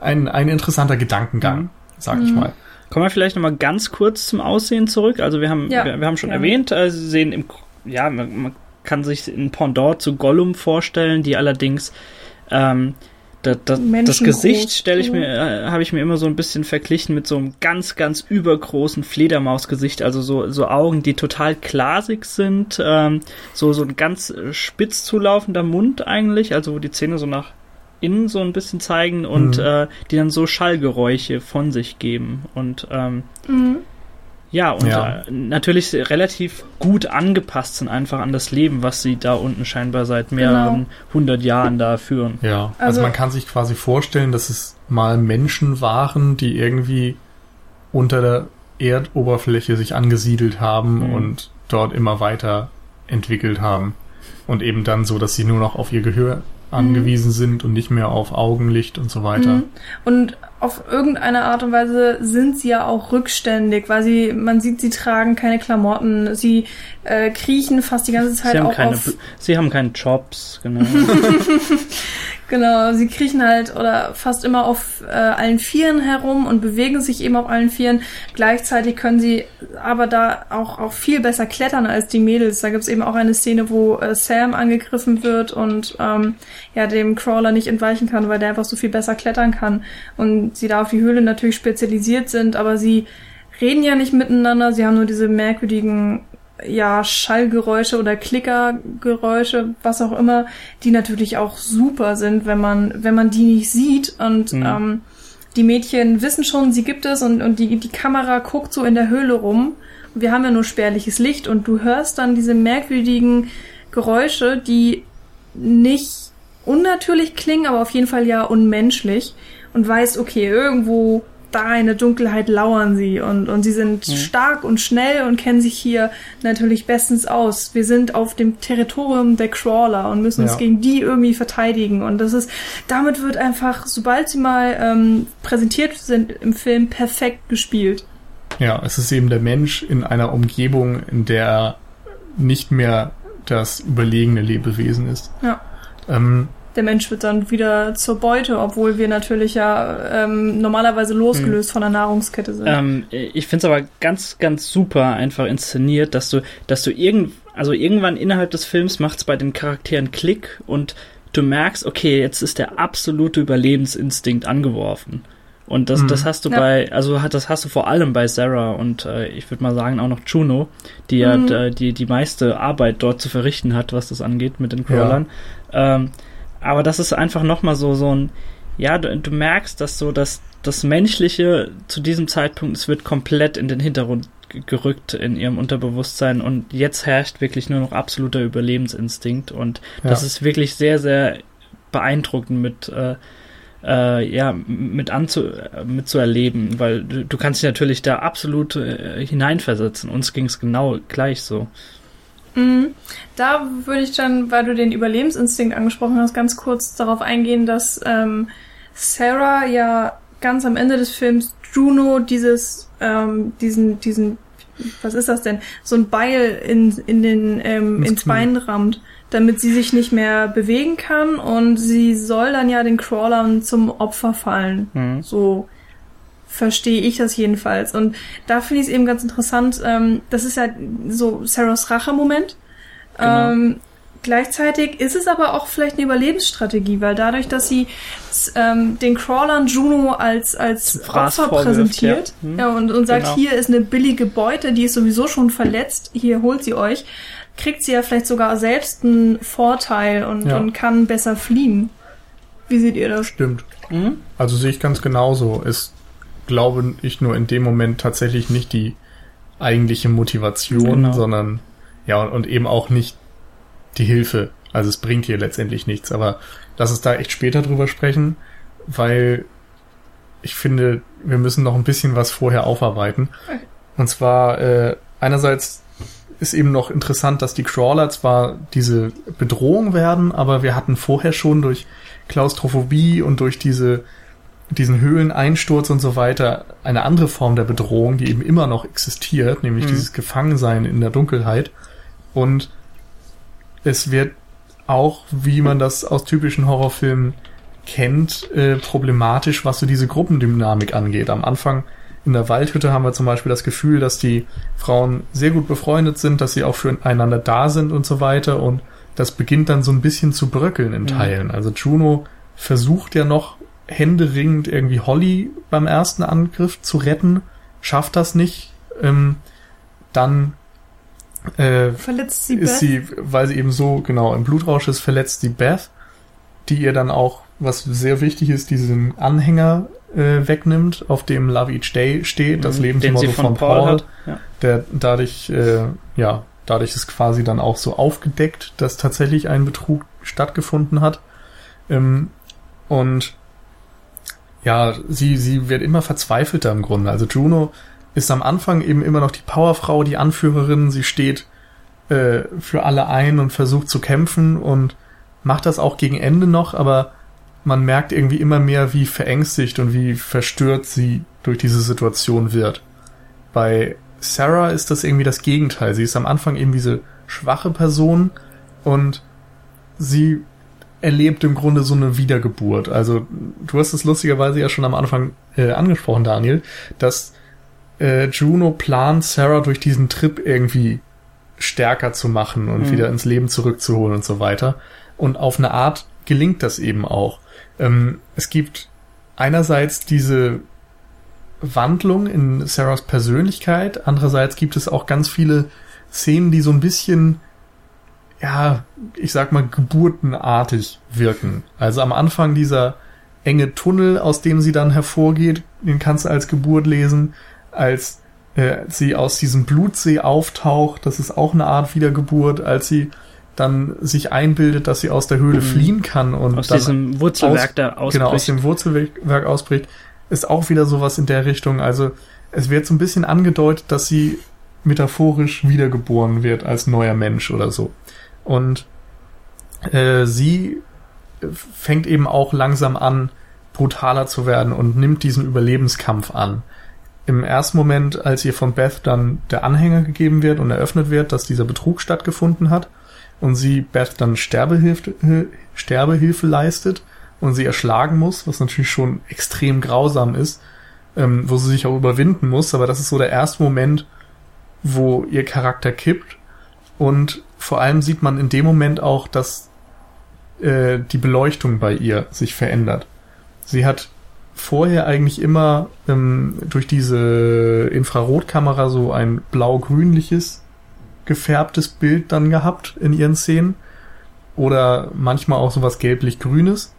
ein, ein interessanter Gedankengang, Mhm. sag ich Mhm. mal. Kommen wir vielleicht nochmal ganz kurz zum Aussehen zurück. Also wir haben, Ja, wir, wir haben schon gerne. erwähnt, äh, sie sehen im, ja, man, man kann sich ein Pendant zu Gollum vorstellen, die allerdings ähm, da, da, das. Gesicht stelle ich mir, äh, habe ich mir immer so ein bisschen verglichen mit so einem ganz, ganz übergroßen Fledermausgesicht, also so, so Augen, die total glasig sind, ähm, so, so ein ganz spitz zulaufender Mund eigentlich, also wo die Zähne so nach innen so ein bisschen zeigen und Mhm. äh, die dann so Schallgeräusche von sich geben und ähm, Mhm. ja, und Ja. Äh, natürlich relativ gut angepasst sind einfach an das Leben, was sie da unten scheinbar seit mehreren hundert Jahren da führen. Ja, also, Also- man kann sich quasi vorstellen, dass es mal Menschen waren, die irgendwie unter der Erdoberfläche sich angesiedelt haben Mhm. und dort immer weiter entwickelt haben. Und eben dann so, dass sie nur noch auf ihr Gehör angewiesen sind und nicht mehr auf Augenlicht und so weiter. Mhm. Und auf irgendeine Art und Weise sind sie ja auch rückständig, weil sie, man sieht, sie tragen keine Klamotten, sie äh, kriechen fast die ganze Zeit Sie haben, auch keine, auf. sie haben keine Jobs, genau. Genau, sie kriechen halt oder fast immer auf äh, allen Vieren herum und bewegen sich eben auf allen Vieren. Gleichzeitig können sie aber da auch, auch viel besser klettern als die Mädels. Da gibt's eben auch eine Szene, wo äh, Sam angegriffen wird und ähm, ja dem Crawler nicht entweichen kann, weil der einfach so viel besser klettern kann. Und sie da auf die Höhle natürlich spezialisiert sind, aber sie reden ja nicht miteinander, sie haben nur diese merkwürdigen ja, Schallgeräusche oder Klickergeräusche, was auch immer, die natürlich auch super sind, wenn man, wenn man die nicht sieht. Und Mhm. ähm, die Mädchen wissen schon, sie gibt es und, und die, die Kamera guckt so in der Höhle rum. Wir haben ja nur spärliches Licht und du hörst dann diese merkwürdigen Geräusche, die nicht unnatürlich klingen, aber auf jeden Fall ja unmenschlich und weißt, okay, irgendwo da in der Dunkelheit lauern sie und, und sie sind mhm. stark und schnell und kennen sich hier natürlich bestens aus. Wir sind auf dem Territorium der Crawler und müssen ja. uns gegen die irgendwie verteidigen. Und das ist, damit wird einfach, sobald sie mal ähm, präsentiert sind im Film, perfekt gespielt. Ja, es ist eben der Mensch in einer Umgebung, in der er nicht mehr das überlegene Lebewesen ist. Ja. Ähm, der Mensch wird dann wieder zur Beute, obwohl wir natürlich ja ähm, normalerweise losgelöst hm. von der Nahrungskette sind. Ähm, ich finde es aber ganz, ganz super einfach inszeniert, dass du, dass du irgend, also irgendwann innerhalb des Films macht es bei den Charakteren Klick und du merkst, okay, jetzt ist der absolute Überlebensinstinkt angeworfen. Und das, mhm. das hast du ja. bei, also das hast du vor allem bei Sarah und äh, ich würde mal sagen auch noch Juno, die ja mhm. die, die meiste Arbeit dort zu verrichten hat, was das angeht mit den Crawlern. Ja. Ähm, aber das ist einfach nochmal so, so ein, ja, du, du merkst, dass so das, das Menschliche zu diesem Zeitpunkt, es wird komplett in den Hintergrund gerückt in ihrem Unterbewusstsein und jetzt herrscht wirklich nur noch absoluter Überlebensinstinkt und ja. das ist wirklich sehr, sehr beeindruckend mit, äh, äh, ja, mit anzu, mit zu erleben, weil du, du kannst dich natürlich da absolut äh, hineinversetzen. Uns ging es genau gleich so. Mhm. Da würde ich dann, weil du den Überlebensinstinkt angesprochen hast, ganz kurz darauf eingehen, dass ähm, Sarah ja ganz am Ende des Films Juno dieses, ähm, diesen, diesen, was ist das denn, so ein Beil in, in den, ähm, ins Bein rammt, damit sie sich nicht mehr bewegen kann und sie soll dann ja den Crawlern zum Opfer fallen. Mhm. So verstehe ich das jedenfalls. Und da finde ich es eben ganz interessant, ähm, das ist ja so Sarahs Rache-Moment. Genau. Ähm, gleichzeitig ist es aber auch vielleicht eine Überlebensstrategie, weil dadurch, dass sie ähm, den Crawlern Juno als, als Opfer präsentiert ja. Hm. ja und, und sagt, genau. hier ist eine billige Beute, die ist sowieso schon verletzt, hier holt sie euch, kriegt sie ja vielleicht sogar selbst einen Vorteil und, ja. und kann besser fliehen. Wie seht ihr das? Stimmt. Mhm. Also sehe ich ganz genauso. Es glaube ich, nur in dem Moment tatsächlich nicht die eigentliche Motivation, genau. sondern ja, und, und eben auch nicht die Hilfe. Also es bringt hier letztendlich nichts. Aber lass uns da echt später drüber sprechen, weil ich finde, wir müssen noch ein bisschen was vorher aufarbeiten. Und zwar äh, einerseits ist eben noch interessant, dass die Crawler zwar diese Bedrohung werden, aber wir hatten vorher schon durch Klaustrophobie und durch diese diesen Höhleneinsturz und so weiter eine andere Form der Bedrohung, die eben immer noch existiert, nämlich mhm. dieses Gefangensein in der Dunkelheit. Und es wird auch, wie man das aus typischen Horrorfilmen kennt, äh, problematisch, was so diese Gruppendynamik angeht. Am Anfang in der Waldhütte haben wir zum Beispiel das Gefühl, dass die Frauen sehr gut befreundet sind, dass sie auch füreinander da sind und so weiter. Und das beginnt dann so ein bisschen zu bröckeln in mhm. Teilen. Also Juno versucht ja noch händeringend irgendwie Holly beim ersten Angriff zu retten, schafft das nicht. Ähm, dann äh, verletzt sie ist Beth. sie, weil sie eben so genau im Blutrausch ist, verletzt sie Beth, die ihr dann auch, was sehr wichtig ist, diesen Anhänger äh, wegnimmt, auf dem Love Each Day steht, das mhm, Lebensmotto von, von, Paul, Paul ja. der dadurch, äh, ja, dadurch ist quasi dann auch so aufgedeckt, dass tatsächlich ein Betrug stattgefunden hat. Ähm, und ja, sie, sie wird immer verzweifelter im Grunde. Also Juno ist am Anfang eben immer noch die Powerfrau, die Anführerin. Sie steht äh, für alle ein und versucht zu kämpfen und macht das auch gegen Ende noch, aber man merkt irgendwie immer mehr, wie verängstigt und wie verstört sie durch diese Situation wird. Bei Sarah ist das irgendwie das Gegenteil. Sie ist am Anfang eben diese schwache Person und sie erlebt im Grunde so eine Wiedergeburt. Also du hast es lustigerweise ja schon am Anfang äh, angesprochen, Daniel, dass äh, Juno plant, Sarah durch diesen Trip irgendwie stärker zu machen und mhm. wieder ins Leben zurückzuholen und so weiter. Und auf eine Art gelingt das eben auch. Ähm, es gibt einerseits diese Wandlung in Sarahs Persönlichkeit, andererseits gibt es auch ganz viele Szenen, die so ein bisschen ja, ich sag mal, geburtenartig wirken. Also am Anfang dieser enge Tunnel, aus dem sie dann hervorgeht, den kannst du als Geburt lesen, als äh, sie aus diesem Blutsee auftaucht, das ist auch eine Art Wiedergeburt, als sie dann sich einbildet, dass sie aus der Höhle Mhm. fliehen kann und Aus diesem Wurzelwerk aus- da ausbricht. genau aus dem Wurzelwerk ausbricht, ist auch wieder sowas in der Richtung. Also es wird so ein bisschen angedeutet, dass sie metaphorisch wiedergeboren wird als neuer Mensch oder so. Und äh, sie fängt eben auch langsam an, brutaler zu werden und nimmt diesen Überlebenskampf an. Im ersten Moment, als ihr von Beth dann der Anhänger gegeben wird und eröffnet wird, dass dieser Betrug stattgefunden hat und sie Beth dann Sterbehilfe, äh, Sterbehilfe leistet und sie erschlagen muss, was natürlich schon extrem grausam ist, ähm, wo sie sich auch überwinden muss, aber das ist so der erste Moment, wo ihr Charakter kippt und vor allem sieht man in dem Moment auch, dass äh, die Beleuchtung bei ihr sich verändert. Sie hat vorher eigentlich immer ähm, durch diese Infrarotkamera so ein blau-grünliches gefärbtes Bild dann gehabt in ihren Szenen oder manchmal auch sowas gelblich-grünes.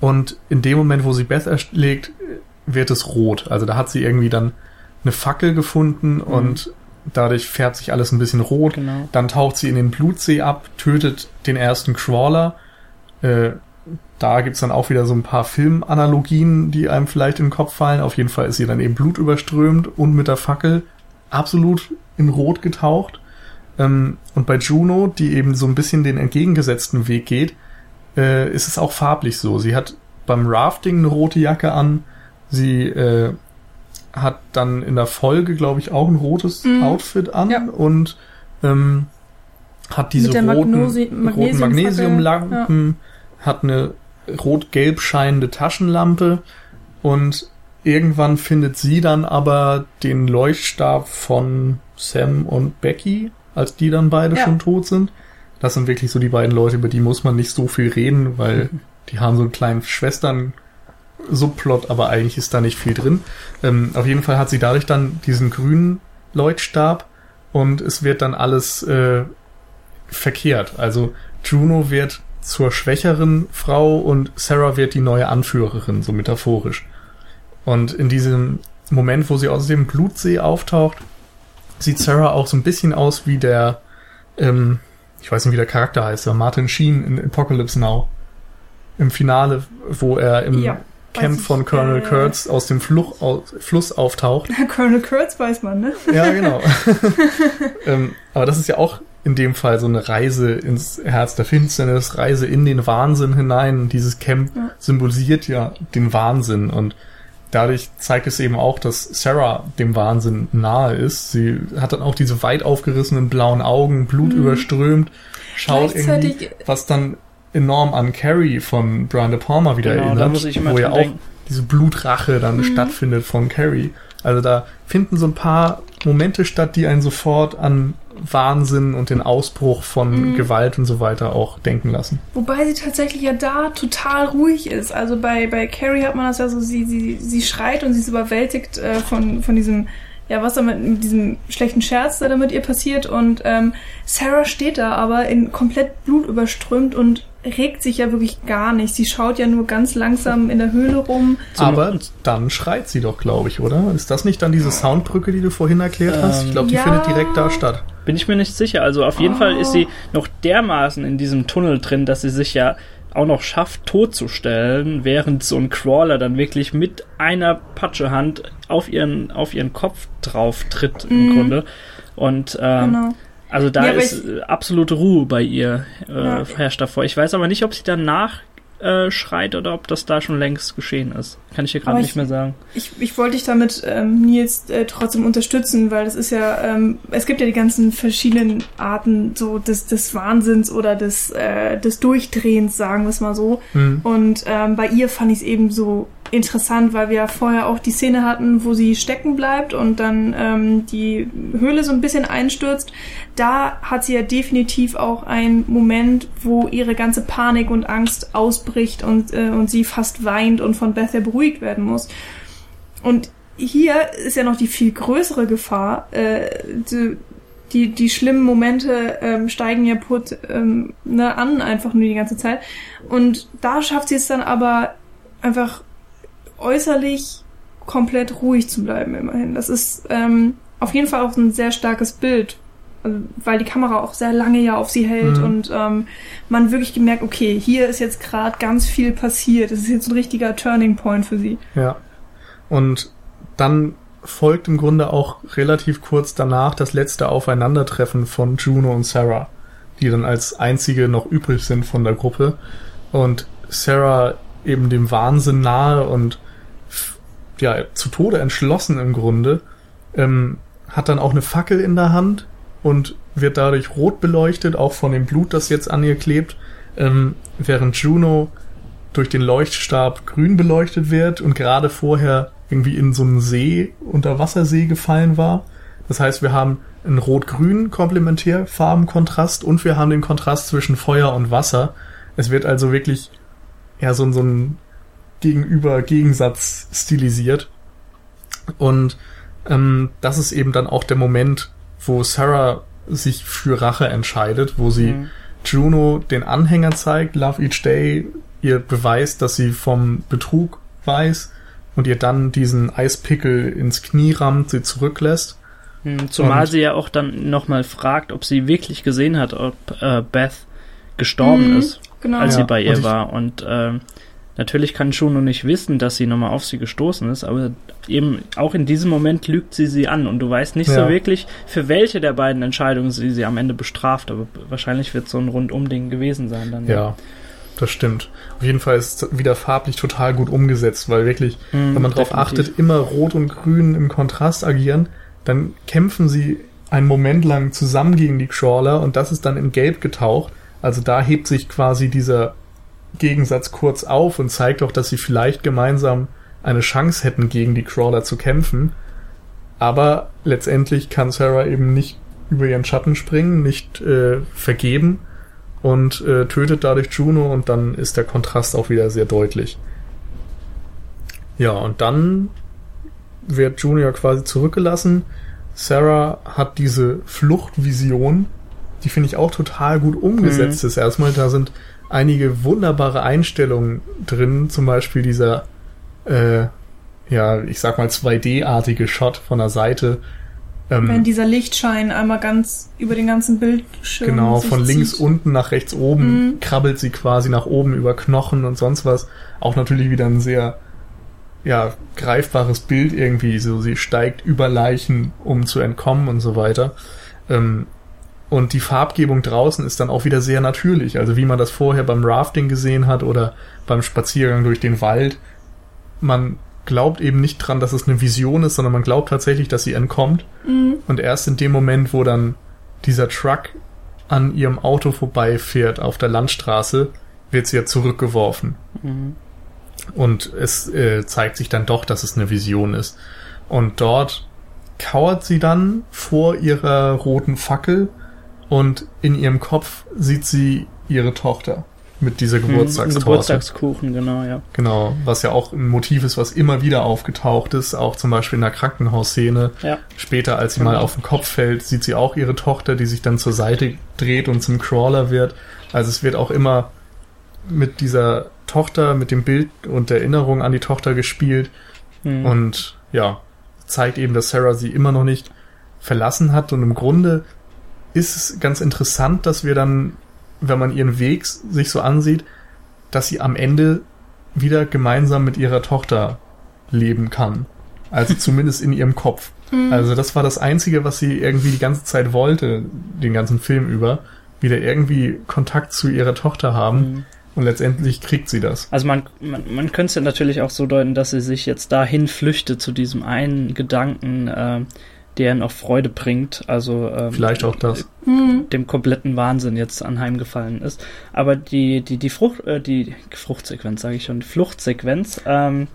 Und in dem Moment, wo sie Beth erschlägt, wird es rot. Also da hat sie irgendwie dann eine Fackel gefunden und dadurch färbt sich alles ein bisschen rot. Genau. Dann taucht sie in den Blutsee ab, tötet den ersten Crawler. Äh, da gibt's dann auch wieder so ein paar Filmanalogien, die einem vielleicht in den Kopf fallen. Auf jeden Fall ist sie dann eben blutüberströmt und mit der Fackel absolut in Rot getaucht. Ähm, und bei Juno, die eben so ein bisschen den entgegengesetzten Weg geht, äh, ist es auch farblich so. Sie hat beim Rafting eine rote Jacke an. Sie äh, hat dann in der Folge, glaube ich, auch ein rotes Mhm. Outfit an Ja. und ähm, hat diese roten, Magnosi- roten Magnesiumlampen, hat eine rot-gelb scheinende Taschenlampe und irgendwann findet sie dann aber den Leuchtstab von Sam und Becky, als die dann beide Ja. schon tot sind. Das sind wirklich so die beiden Leute, über die muss man nicht so viel reden, weil die haben so einen kleinen Schwestern Subplot, aber eigentlich ist da nicht viel drin. Ähm, auf jeden Fall hat sie dadurch dann diesen grünen Leuchtstab und es wird dann alles äh, verkehrt. Also Juno wird zur schwächeren Frau und Sarah wird die neue Anführerin, so metaphorisch. Und in diesem Moment, wo sie aus dem Blutsee auftaucht, sieht Sarah auch so ein bisschen aus wie der, ähm, ich weiß nicht, wie der Charakter heißt, aber Martin Sheen in Apocalypse Now. Im Finale, wo er im Ja, Camp von Colonel Kurtz aus dem Fluch, au, Fluss auftaucht. Colonel Kurtz weiß man, ne? Ja, genau. ähm, aber das ist ja auch in dem Fall so eine Reise ins Herz der Finsternis, Reise in den Wahnsinn hinein. Dieses Camp Ja. symbolisiert ja den Wahnsinn und dadurch zeigt es eben auch, dass Sarah dem Wahnsinn nahe ist. Sie hat dann auch diese weit aufgerissenen blauen Augen, Blut Mhm. überströmt, schaut irgendwie, was dann enorm an Carrie von Brian De Palma wieder Genau, da erinnert, muss ich immer wo ja auch denken. diese Blutrache dann Mhm. stattfindet von Carrie. Also da finden so ein paar Momente statt, die einen sofort an Wahnsinn und den Ausbruch von Mhm. Gewalt und so weiter auch denken lassen. Wobei sie tatsächlich ja da total ruhig ist. Also bei, bei Carrie hat man das ja so, sie, sie, sie schreit und sie ist überwältigt äh, von, von diesem, ja, was da mit, mit diesem schlechten Scherz, der da mit ihr passiert. Und ähm, Sarah steht da aber in komplett Blut überströmt und regt sich ja wirklich gar nicht. Sie schaut ja nur ganz langsam in der Höhle rum. Aber dann schreit sie doch, glaube ich, oder? Ist das nicht dann diese Soundbrücke, die du vorhin erklärt hast? Ich glaube, die ja. findet direkt da statt. Bin ich mir nicht sicher. Also auf jeden Oh. Fall ist sie noch dermaßen in diesem Tunnel drin, dass sie sich ja auch noch schafft, totzustellen, während so ein Crawler dann wirklich mit einer Patschehand auf ihren, auf ihren Kopf drauf tritt im Mhm. Grunde. Und ähm, Genau. Also da Ja, ist äh, absolute Ruhe bei ihr äh, Ja. herrscht davor. Ich weiß aber nicht, ob sie danach äh, schreit oder ob das da schon längst geschehen ist. Kann ich hier gerade nicht ich- mehr sagen. Ich, ich wollte dich damit, ähm, Nils, äh, trotzdem unterstützen, weil es ist ja, ähm, es gibt ja die ganzen verschiedenen Arten so des, des Wahnsinns oder des, äh, des Durchdrehens, sagen wir es mal so. Hm. Und ähm, bei ihr fand ich es eben so interessant, weil wir ja vorher auch die Szene hatten, wo sie stecken bleibt und dann ähm, die Höhle so ein bisschen einstürzt. Da hat sie ja definitiv auch einen Moment, wo ihre ganze Panik und Angst ausbricht und, äh, und sie fast weint und von Beth ja beruhigt werden muss. Und hier ist ja noch die viel größere Gefahr. Äh, die, die, die schlimmen Momente ähm, steigen ja put, ähm, ne, an, einfach nur die ganze Zeit. Und da schafft sie es dann aber einfach äußerlich komplett ruhig zu bleiben immerhin. Das ist ähm, auf jeden Fall auch ein sehr starkes Bild, also, weil die Kamera auch sehr lange ja auf sie hält Mhm. und ähm, man wirklich gemerkt, okay, hier ist jetzt gerade ganz viel passiert. Es ist jetzt ein richtiger Turning Point für sie. Ja. Und dann folgt im Grunde auch relativ kurz danach das letzte Aufeinandertreffen von Juno und Sarah, die dann als einzige noch übrig sind von der Gruppe. Und Sarah eben dem Wahnsinn nahe und ja, zu Tode entschlossen im Grunde, ähm, hat dann auch eine Fackel in der Hand und wird dadurch rot beleuchtet, auch von dem Blut, das jetzt an ihr klebt, ähm, während Juno durch den Leuchtstab grün beleuchtet wird und gerade vorher irgendwie in so einen See, Unterwassersee gefallen war. Das heißt, wir haben einen rot-grün Komplementärfarbenkontrast und wir haben den Kontrast zwischen Feuer und Wasser. Es wird also wirklich ja so, so ein Gegenüber-Gegensatz stilisiert. Und ähm, das ist eben dann auch der Moment, wo Sarah sich für Rache entscheidet, wo sie Mhm. Juno den Anhänger zeigt, Love Each Day, ihr beweist, dass sie vom Betrug weiß und ihr dann diesen Eispickel ins Knie rammt, sie zurücklässt. Hm, Zumal Und- sie ja auch dann nochmal fragt, ob sie wirklich gesehen hat, ob äh, Beth gestorben Mhm, ist, Genau. als Ja, sie bei und ihr ich- war. Und ähm, natürlich kann Juno nicht wissen, dass sie nochmal auf sie gestoßen ist, aber eben auch in diesem Moment lügt sie sie an und du weißt nicht Ja. so wirklich, für welche der beiden Entscheidungen sie sie am Ende bestraft, aber wahrscheinlich wird so ein Rundumding gewesen sein dann. Ja, das stimmt. Auf jeden Fall ist es wieder farblich total gut umgesetzt, weil wirklich, Hm, wenn man darauf achtet, immer Rot und Grün im Kontrast agieren, dann kämpfen sie einen Moment lang zusammen gegen die Crawler und das ist dann in Gelb getaucht. Also da hebt sich quasi dieser Gegensatz kurz auf und zeigt auch, dass sie vielleicht gemeinsam eine Chance hätten, gegen die Crawler zu kämpfen. Aber letztendlich kann Sarah eben nicht über ihren Schatten springen, nicht äh, vergeben und äh, tötet dadurch Juno und dann ist der Kontrast auch wieder sehr deutlich. Ja, und dann wird Junior quasi zurückgelassen. Sarah hat diese Fluchtvision, die finde ich auch total gut umgesetzt Mhm. ist. Erstmal, da sind einige wunderbare Einstellungen drin, zum Beispiel dieser, äh, ja, ich sag mal 2D-artige Shot von der Seite. Ähm, Wenn dieser Lichtschein einmal ganz über den ganzen Bildschirm Genau, von links zieht. unten nach rechts oben Mhm. krabbelt sie quasi nach oben über Knochen und sonst was. Auch natürlich wieder ein sehr ja, greifbares Bild irgendwie. So, sie steigt über Leichen, um zu entkommen und so weiter. Ähm, und die Farbgebung draußen ist dann auch wieder sehr natürlich. Also wie man das vorher beim Rafting gesehen hat oder beim Spaziergang durch den Wald. Man glaubt eben nicht dran, dass es eine Vision ist, sondern man glaubt tatsächlich, dass sie entkommt. Mhm. Und erst in dem Moment, wo dann dieser Truck an ihrem Auto vorbeifährt auf der Landstraße, wird sie ja zurückgeworfen. Mhm. Und es äh, zeigt sich dann doch, dass es eine Vision ist. Und dort kauert sie dann vor ihrer roten Fackel und in ihrem Kopf sieht sie ihre Tochter mit dieser Hm, Geburtstagstorte. Geburtstagskuchen, genau, ja. Genau, was ja auch ein Motiv ist, was immer wieder aufgetaucht ist, auch zum Beispiel in der Krankenhausszene. Ja. Später, als sie Genau. mal auf den Kopf fällt, sieht sie auch ihre Tochter, die sich dann zur Seite dreht und zum Crawler wird. Also es wird auch immer mit dieser Tochter, mit dem Bild und der Erinnerung an die Tochter gespielt Hm. und ja, zeigt eben, dass Sarah sie immer noch nicht verlassen hat und im Grunde ist es ganz interessant, dass wir dann, wenn man ihren Weg sich so ansieht, dass sie am Ende wieder gemeinsam mit ihrer Tochter leben kann. Also zumindest in ihrem Kopf. Mhm. Also das war das Einzige, was sie irgendwie die ganze Zeit wollte, den ganzen Film über. Wieder irgendwie Kontakt zu ihrer Tochter haben. Hm. Und letztendlich kriegt sie das. Also man, man, man könnte es ja natürlich auch so deuten, dass sie sich jetzt dahin flüchtet zu diesem einen Gedanken, äh, der noch Freude bringt. Also ähm, Vielleicht auch das. Mhm. dem kompletten Wahnsinn jetzt anheimgefallen ist. Aber die, die, die Frucht, äh, die Fruchtsequenz, sage ich schon, die Fluchtsequenz, ähm,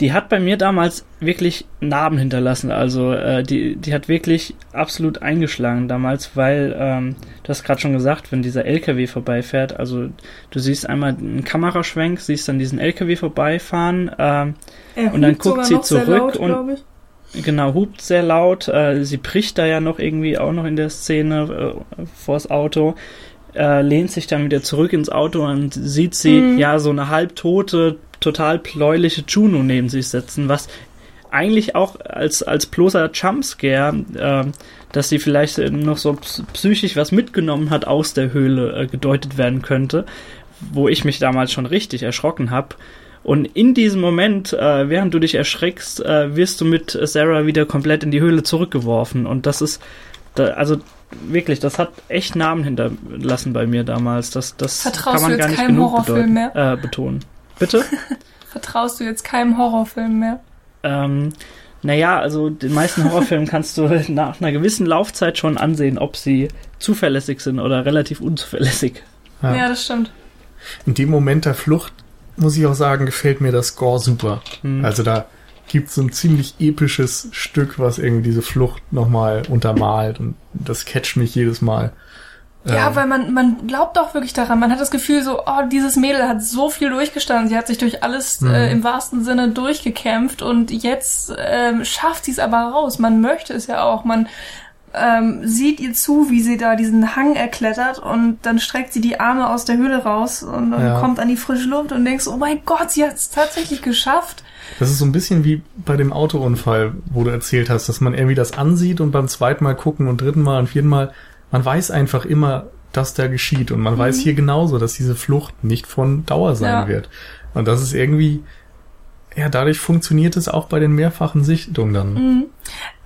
die hat bei mir damals wirklich Narben hinterlassen. Also äh, die, die hat wirklich absolut eingeschlagen damals, weil, ähm, du hast gerade schon gesagt, wenn dieser LKW vorbeifährt, also du siehst einmal einen Kameraschwenk, siehst dann diesen LKW vorbeifahren, ähm, Und dann guckt sie zurück laut, und-. Genau, hupt sehr laut. Äh, sie bricht da ja noch irgendwie auch noch in der Szene äh, vors Auto. äh, lehnt sich dann wieder zurück ins Auto und sieht sie Mhm. ja so eine halbtote, total bläuliche Juno neben sich sitzen, was eigentlich auch als, als bloßer Jumpscare, äh, dass sie vielleicht äh, noch so ps- psychisch was mitgenommen hat aus der Höhle, äh, gedeutet werden könnte, wo ich mich damals schon richtig erschrocken habe. Und in diesem Moment, äh, während du dich erschreckst, äh, wirst du mit Sarah wieder komplett in die Höhle zurückgeworfen. Und das ist, da, also wirklich, das hat echt Namen hinterlassen bei mir damals. Das, das Vertraust kann man du gar jetzt nicht keinem genug Horrorfilm bedeuten, äh, betonen. Bitte? Vertraust du jetzt keinem Horrorfilm mehr? ähm, naja, also den meisten Horrorfilmen kannst du nach einer gewissen Laufzeit schon ansehen, ob sie zuverlässig sind oder relativ unzuverlässig. Ja. Ja, das stimmt. In dem Moment der Flucht, muss ich auch sagen, gefällt mir das Score super. Hm. Also da gibt es so ein ziemlich episches Stück, was irgendwie diese Flucht nochmal untermalt und das catcht mich jedes Mal. Ja, Ähm, weil man, man glaubt auch wirklich daran. Man hat das Gefühl so, oh, dieses Mädel hat so viel durchgestanden. Sie hat sich durch alles Mhm. äh, im wahrsten Sinne durchgekämpft und jetzt ähm, schafft sie es aber raus. Man möchte es ja auch. Man ähm, sieht ihr zu, wie sie da diesen Hang erklettert und dann streckt sie die Arme aus der Höhle raus und, und Ja. kommt an die frische Luft und denkst, oh mein Gott, sie hat es tatsächlich geschafft. Das ist so ein bisschen wie bei dem Autounfall, wo du erzählt hast, dass man irgendwie das ansieht und beim zweiten Mal gucken und dritten Mal und vierten Mal, man weiß einfach immer, dass da geschieht und man weiß hier genauso, dass diese Flucht nicht von Dauer sein Ja. wird. Und das ist irgendwie, ja, dadurch funktioniert es auch bei den mehrfachen Sichtungen dann. Mhm.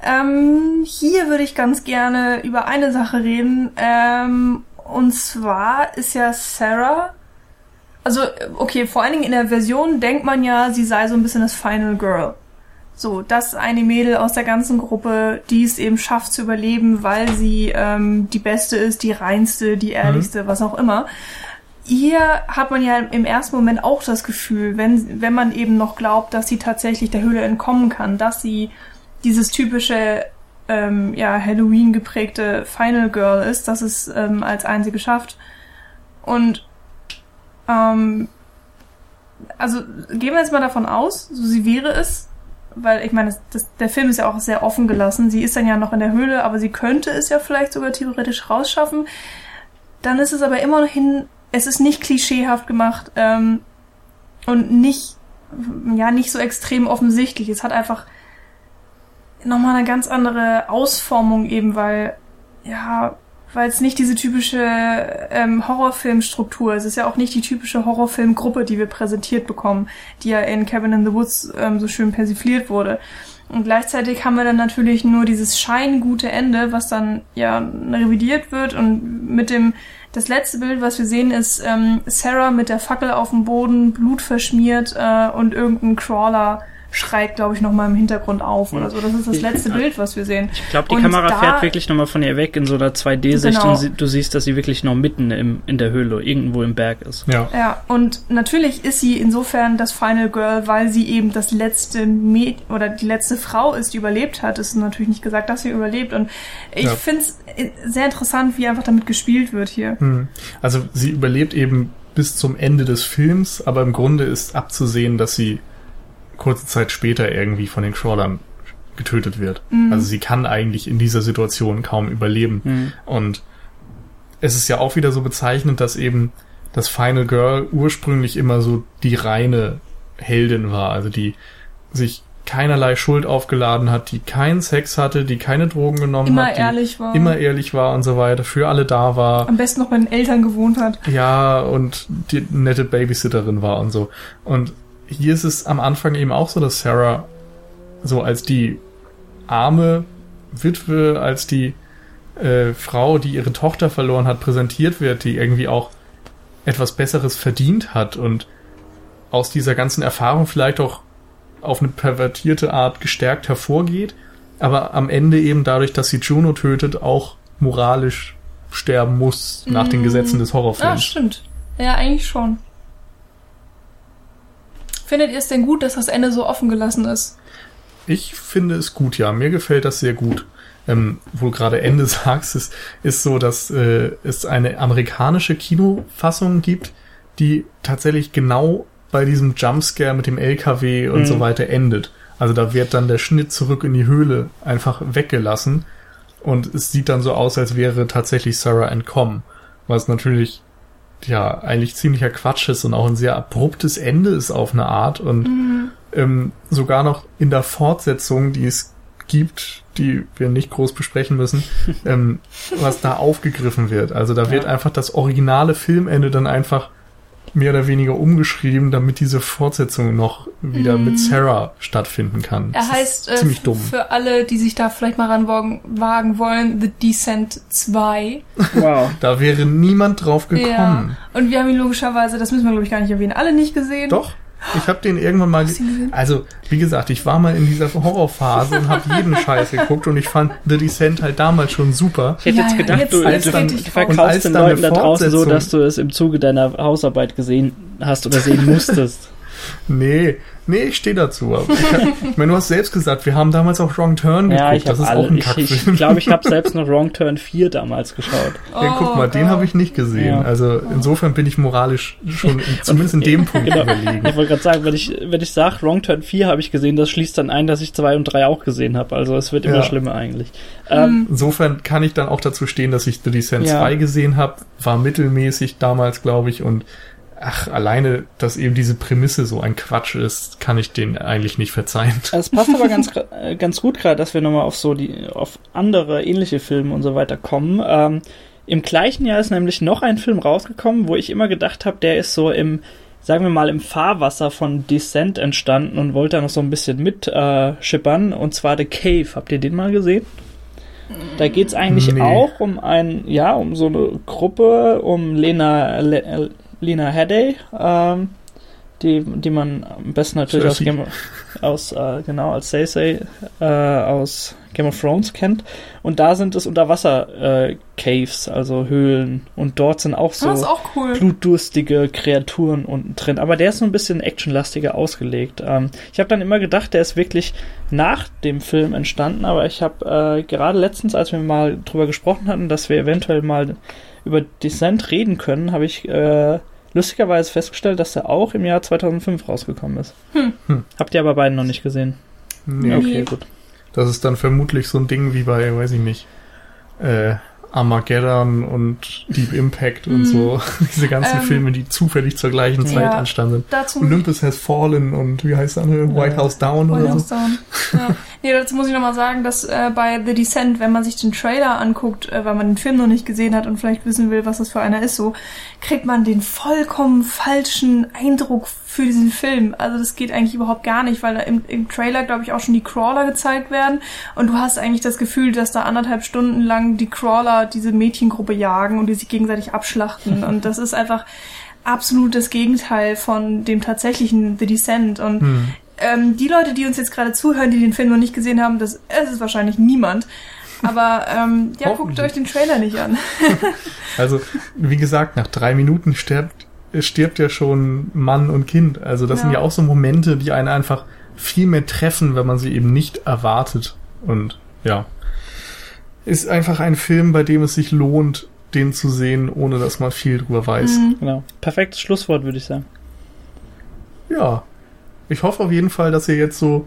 Ähm, hier würde ich ganz gerne über eine Sache reden. Ähm, und zwar ist ja Sarah. Also, okay, vor allen Dingen in der Version denkt man ja, sie sei so ein bisschen das Final Girl. So, das eine Mädel aus der ganzen Gruppe, die es eben schafft zu überleben, weil sie ähm, die Beste ist, die reinste, die ehrlichste, was auch immer. Hier hat man ja im ersten Moment auch das Gefühl, wenn, wenn man eben noch glaubt, dass sie tatsächlich der Höhle entkommen kann, dass sie dieses typische ähm, ja, Halloween geprägte Final Girl ist, dass es ähm, als einzige schafft. Und ähm, also gehen wir jetzt mal davon aus, so sie wäre es, weil ich meine, das, das, der Film ist ja auch sehr offen gelassen. Sie ist dann ja noch in der Höhle, aber sie könnte es ja vielleicht sogar theoretisch rausschaffen. Dann ist es aber immerhin, es ist nicht klischeehaft gemacht ähm, und nicht, ja, nicht so extrem offensichtlich. Es hat einfach nochmal eine ganz andere Ausformung eben, weil, ja, weil es nicht diese typische ähm, Horrorfilmstruktur ist. Es ist ja auch nicht die typische Horrorfilmgruppe, die wir präsentiert bekommen, die ja in Cabin in the Woods ähm, so schön persifliert wurde. Und gleichzeitig haben wir dann natürlich nur dieses scheingute Ende, was dann ja revidiert wird und mit dem das letzte Bild, was wir sehen, ist ähm, Sarah mit der Fackel auf dem Boden, Blut verschmiert äh, und irgendein Crawler schreit, glaube ich, nochmal im Hintergrund auf oder so. Das ist das letzte Bild, was wir sehen. Ich glaube, die Und Kamera fährt wirklich nochmal von ihr weg in so einer 2D-Sicht Genau. und sie, du siehst, dass sie wirklich noch mitten im, in der Höhle, irgendwo im Berg ist. Ja. Ja, und natürlich ist sie insofern das Final Girl, weil sie eben das letzte Mäd oder die letzte Frau ist, die überlebt hat. Es ist natürlich nicht gesagt, dass sie überlebt. Und ich Ja. finde es sehr interessant, wie einfach damit gespielt wird hier. Hm. Also sie überlebt eben bis zum Ende des Films, aber im Grunde ist abzusehen, dass sie kurze Zeit später irgendwie von den Crawlern getötet wird. Mhm. Also sie kann eigentlich in dieser Situation kaum überleben. Mhm. Und es ist ja auch wieder so bezeichnend, dass eben das Final Girl ursprünglich immer so die reine Heldin war, also die sich keinerlei Schuld aufgeladen hat, die keinen Sex hatte, die keine Drogen genommen Immer hat, die ehrlich war. immer ehrlich war und so weiter, für alle da war. Am besten noch bei den Eltern gewohnt hat. Ja, und die nette Babysitterin war und so. Und hier ist es am Anfang eben auch so, dass Sarah so als die arme Witwe, als die äh, Frau, die ihre Tochter verloren hat, präsentiert wird, die irgendwie auch etwas Besseres verdient hat und aus dieser ganzen Erfahrung vielleicht auch auf eine pervertierte Art gestärkt hervorgeht, aber am Ende eben dadurch, dass sie Juno tötet, auch moralisch sterben muss nach den Mm. Gesetzen des Ah, Horrorfilms. stimmt. Ja, eigentlich schon. Findet ihr es denn gut, dass das Ende so offen gelassen ist? Ich finde es gut, ja. Mir gefällt das sehr gut. Ähm, wo du gerade Ende sagst, ist, ist so, dass äh, es eine amerikanische Kinofassung gibt, die tatsächlich genau bei diesem Jumpscare mit dem LKW und Mhm. so weiter endet. Also da wird dann der Schnitt zurück in die Höhle einfach weggelassen und es sieht dann so aus, als wäre tatsächlich Sarah entkommen. was natürlich ja eigentlich ziemlicher Quatsch ist und auch ein sehr abruptes Ende ist auf eine Art und Mhm. ähm, sogar noch in der Fortsetzung, die es gibt, die wir nicht groß besprechen müssen, ähm, was da aufgegriffen wird. Also da wird Ja. einfach das originale Filmende dann einfach mehr oder weniger umgeschrieben, damit diese Fortsetzung noch wieder Mhm. mit Sarah stattfinden kann. Das Er ist heißt äh, ziemlich dumm. für alle, die sich da vielleicht mal ranwagen wagen wollen, The Descent 2. Wow. Da wäre niemand drauf gekommen. Ja. Und wir haben ihn logischerweise, das müssen wir glaube ich gar nicht erwähnen, alle nicht gesehen. Doch, ich habe den irgendwann mal. Also, wie gesagt, ich war mal in dieser Horrorphase und habe jeden Scheiß geguckt und ich fand The Descent halt damals schon super. Ich hätte Ja, jetzt gedacht, jetzt- du, jetzt du, geht du verkaufst als den dann Leuten da draußen so, dass du es im Zuge deiner Hausarbeit gesehen hast oder sehen musstest. Nee, nee, ich stehe dazu. Aber ich, meine, du hast selbst gesagt, wir haben damals auch Wrong Turn geguckt. ja, ich das ist alle. auch ein Ich glaube, ich, Kackfilm. glaub, ich habe selbst noch Wrong Turn 4 damals geschaut. ja, guck mal, den Gott. habe ich nicht gesehen. Ja. Also insofern bin ich moralisch schon in, zumindest in dem Punkt Genau. überlegen. Ich wollte gerade sagen, wenn ich, wenn ich sage, Wrong Turn 4 habe ich gesehen, das schließt dann ein, dass ich 2 und 3 auch gesehen habe. Also es wird immer Ja. schlimmer eigentlich. Ähm, Insofern kann ich dann auch dazu stehen, dass ich The Descent Ja. 2 gesehen habe. War mittelmäßig damals, glaube ich. Und ach, alleine, dass eben diese Prämisse so ein Quatsch ist, kann ich den eigentlich nicht verzeihen. Es passt aber ganz, äh, ganz gut gerade, dass wir nochmal auf so die, auf andere ähnliche Filme und so weiter kommen. Ähm, Im gleichen Jahr ist nämlich noch ein Film rausgekommen, wo ich immer gedacht habe, der ist so im, sagen wir mal, im Fahrwasser von Descent entstanden und wollte da noch so ein bisschen mit äh, schippern, und zwar The Cave. Habt ihr den mal gesehen? Da geht's eigentlich Nee. auch um ein, ja, um so eine Gruppe, um Lena, Le, Lena Headey, ähm, die, die man am besten natürlich aus. Game of, aus, äh, genau, als Cersei äh, aus Game of Thrones kennt. Und da sind es Unterwasser äh, Caves, also Höhlen. Und dort sind auch so das ist auch cool. blutdurstige Kreaturen unten drin. Aber der ist so ein bisschen actionlastiger ausgelegt. Ähm, ich habe dann immer gedacht, der ist wirklich nach dem Film entstanden, aber ich habe äh, gerade letztens, als wir mal drüber gesprochen hatten, dass wir eventuell mal über Descent reden können, habe ich äh, lustigerweise festgestellt, dass der auch im Jahr 2005 rausgekommen ist. Hm. Hm. Habt ihr aber beiden noch nicht gesehen? Nee, Okay, gut. Das ist dann vermutlich so ein Ding wie bei, weiß ich nicht, äh, Armageddon und Deep Impact und Mhm. so. Diese ganzen Ähm, Filme, die zufällig zur gleichen Zeit ja. entstanden sind. Olympus Has Fallen und wie heißt der andere? White House Down White oder House so. Down. Ja. Nee, dazu muss ich nochmal sagen, dass äh, bei The Descent, wenn man sich den Trailer anguckt, äh, weil man den Film noch nicht gesehen hat und vielleicht wissen will, was das für einer ist, so, kriegt man den vollkommen falschen Eindruck für diesen Film. Also das geht eigentlich überhaupt gar nicht, weil da im, im Trailer, glaube ich, auch schon die Crawler gezeigt werden und du hast eigentlich das Gefühl, dass da anderthalb Stunden lang die Crawler diese Mädchengruppe jagen und die sich gegenseitig abschlachten und das ist einfach absolut das Gegenteil von dem tatsächlichen The Descent und Hm. ähm, die Leute, die uns jetzt gerade zuhören, die den Film noch nicht gesehen haben, das es ist wahrscheinlich niemand. Aber ähm, ja, guckt euch den Trailer nicht an. Also, wie gesagt, nach drei Minuten stirbt, stirbt ja schon Mann und Kind. Also, das Ja. sind ja auch so Momente, die einen einfach viel mehr treffen, wenn man sie eben nicht erwartet. Und ja, ist einfach ein Film, bei dem es sich lohnt, den zu sehen, ohne dass man viel drüber weiß. Mhm. Genau. Perfektes Schlusswort, würde ich sagen. Ja, ich hoffe auf jeden Fall, dass ihr jetzt so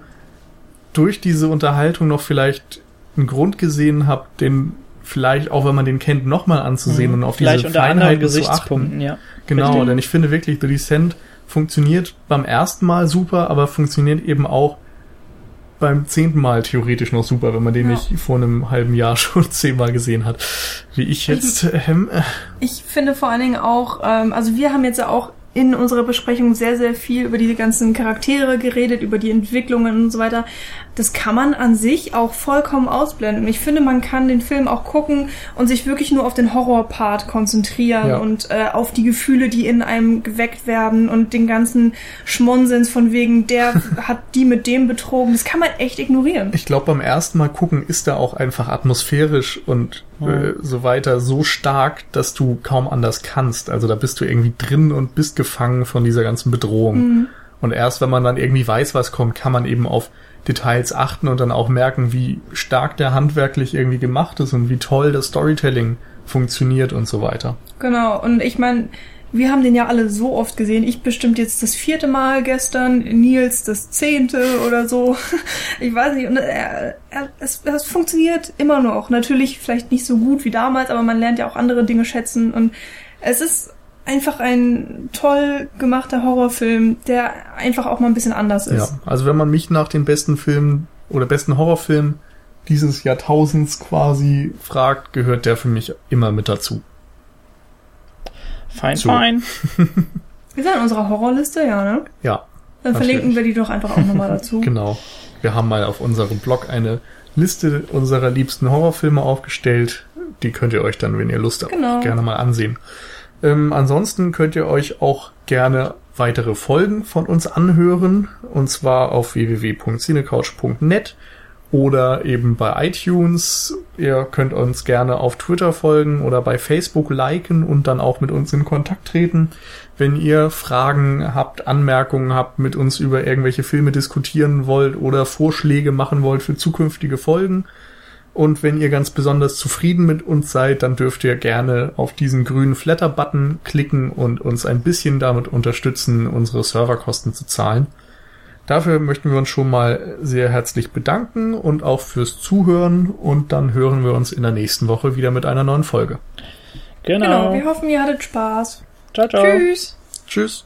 durch diese Unterhaltung noch vielleicht einen Grund gesehen habt, den vielleicht, auch wenn man den kennt, nochmal anzusehen und auf diese Mhm. Vielleicht unter anderen Feinheiten zu achten. Gesichtspunkten, ja. Genau, Richtig. denn ich finde wirklich, The Descent funktioniert beim ersten Mal super, aber funktioniert eben auch beim zehnten Mal theoretisch noch super, wenn man den Ja. nicht vor einem halben Jahr schon zehnmal gesehen hat. Wie ich jetzt. Ähm, äh, Ich finde vor allen Dingen auch, ähm, also wir haben jetzt ja auch in unserer Besprechung sehr, sehr viel über diese ganzen Charaktere geredet, über die Entwicklungen und so weiter. Das kann man an sich auch vollkommen ausblenden. Ich finde, man kann den Film auch gucken und sich wirklich nur auf den Horror-Part konzentrieren Ja. und äh, auf die Gefühle, die in einem geweckt werden und den ganzen Schmonsens von wegen, der hat die mit dem betrogen. Das kann man echt ignorieren. ich glaube, beim ersten Mal gucken ist er auch einfach atmosphärisch und äh, so weiter so stark, dass du kaum anders kannst. Also da bist du irgendwie drin und bist gefangen von dieser ganzen Bedrohung. Mhm. Und erst wenn man dann irgendwie weiß, was kommt, kann man eben auf Details achten und dann auch merken, wie stark der handwerklich irgendwie gemacht ist und wie toll das Storytelling funktioniert und so weiter. Genau, und ich meine, wir haben den ja alle so oft gesehen. Ich bestimmt jetzt das vierte Mal gestern, Nils das zehnte oder so. Ich weiß nicht. Und er, es, es funktioniert immer noch. Natürlich vielleicht nicht so gut wie damals, aber man lernt ja auch andere Dinge schätzen. Und es ist einfach ein toll gemachter Horrorfilm, der einfach auch mal ein bisschen anders ist. Ja, also wenn man mich nach den besten Filmen oder besten Horrorfilmen dieses Jahrtausends quasi fragt, gehört der für mich immer mit dazu. Fein, So. fein. Ist er in unserer Horrorliste, ja, ne? Ja, Dann verlinken Natürlich. wir die doch einfach auch nochmal dazu. genau. Wir haben mal auf unserem Blog eine Liste unserer liebsten Horrorfilme aufgestellt. Die könnt ihr euch dann, wenn ihr Lust habt, Genau. gerne mal ansehen. Ähm, ansonsten könnt ihr euch auch gerne weitere Folgen von uns anhören. Und zwar auf www.cinecouch.net oder eben bei iTunes. Ihr könnt uns gerne auf Twitter folgen oder bei Facebook liken und dann auch mit uns in Kontakt treten. Wenn ihr Fragen habt, Anmerkungen habt, mit uns über irgendwelche Filme diskutieren wollt oder Vorschläge machen wollt für zukünftige Folgen. Und wenn ihr ganz besonders zufrieden mit uns seid, dann dürft ihr gerne auf diesen grünen Flatter-Button klicken und uns ein bisschen damit unterstützen, unsere Serverkosten zu zahlen. Dafür möchten wir uns schon mal sehr herzlich bedanken und auch fürs Zuhören und dann hören wir uns in der nächsten Woche wieder mit einer neuen Folge. Genau, Genau. wir hoffen, ihr hattet Spaß. Ciao, ciao. Tschüss. Tschüss.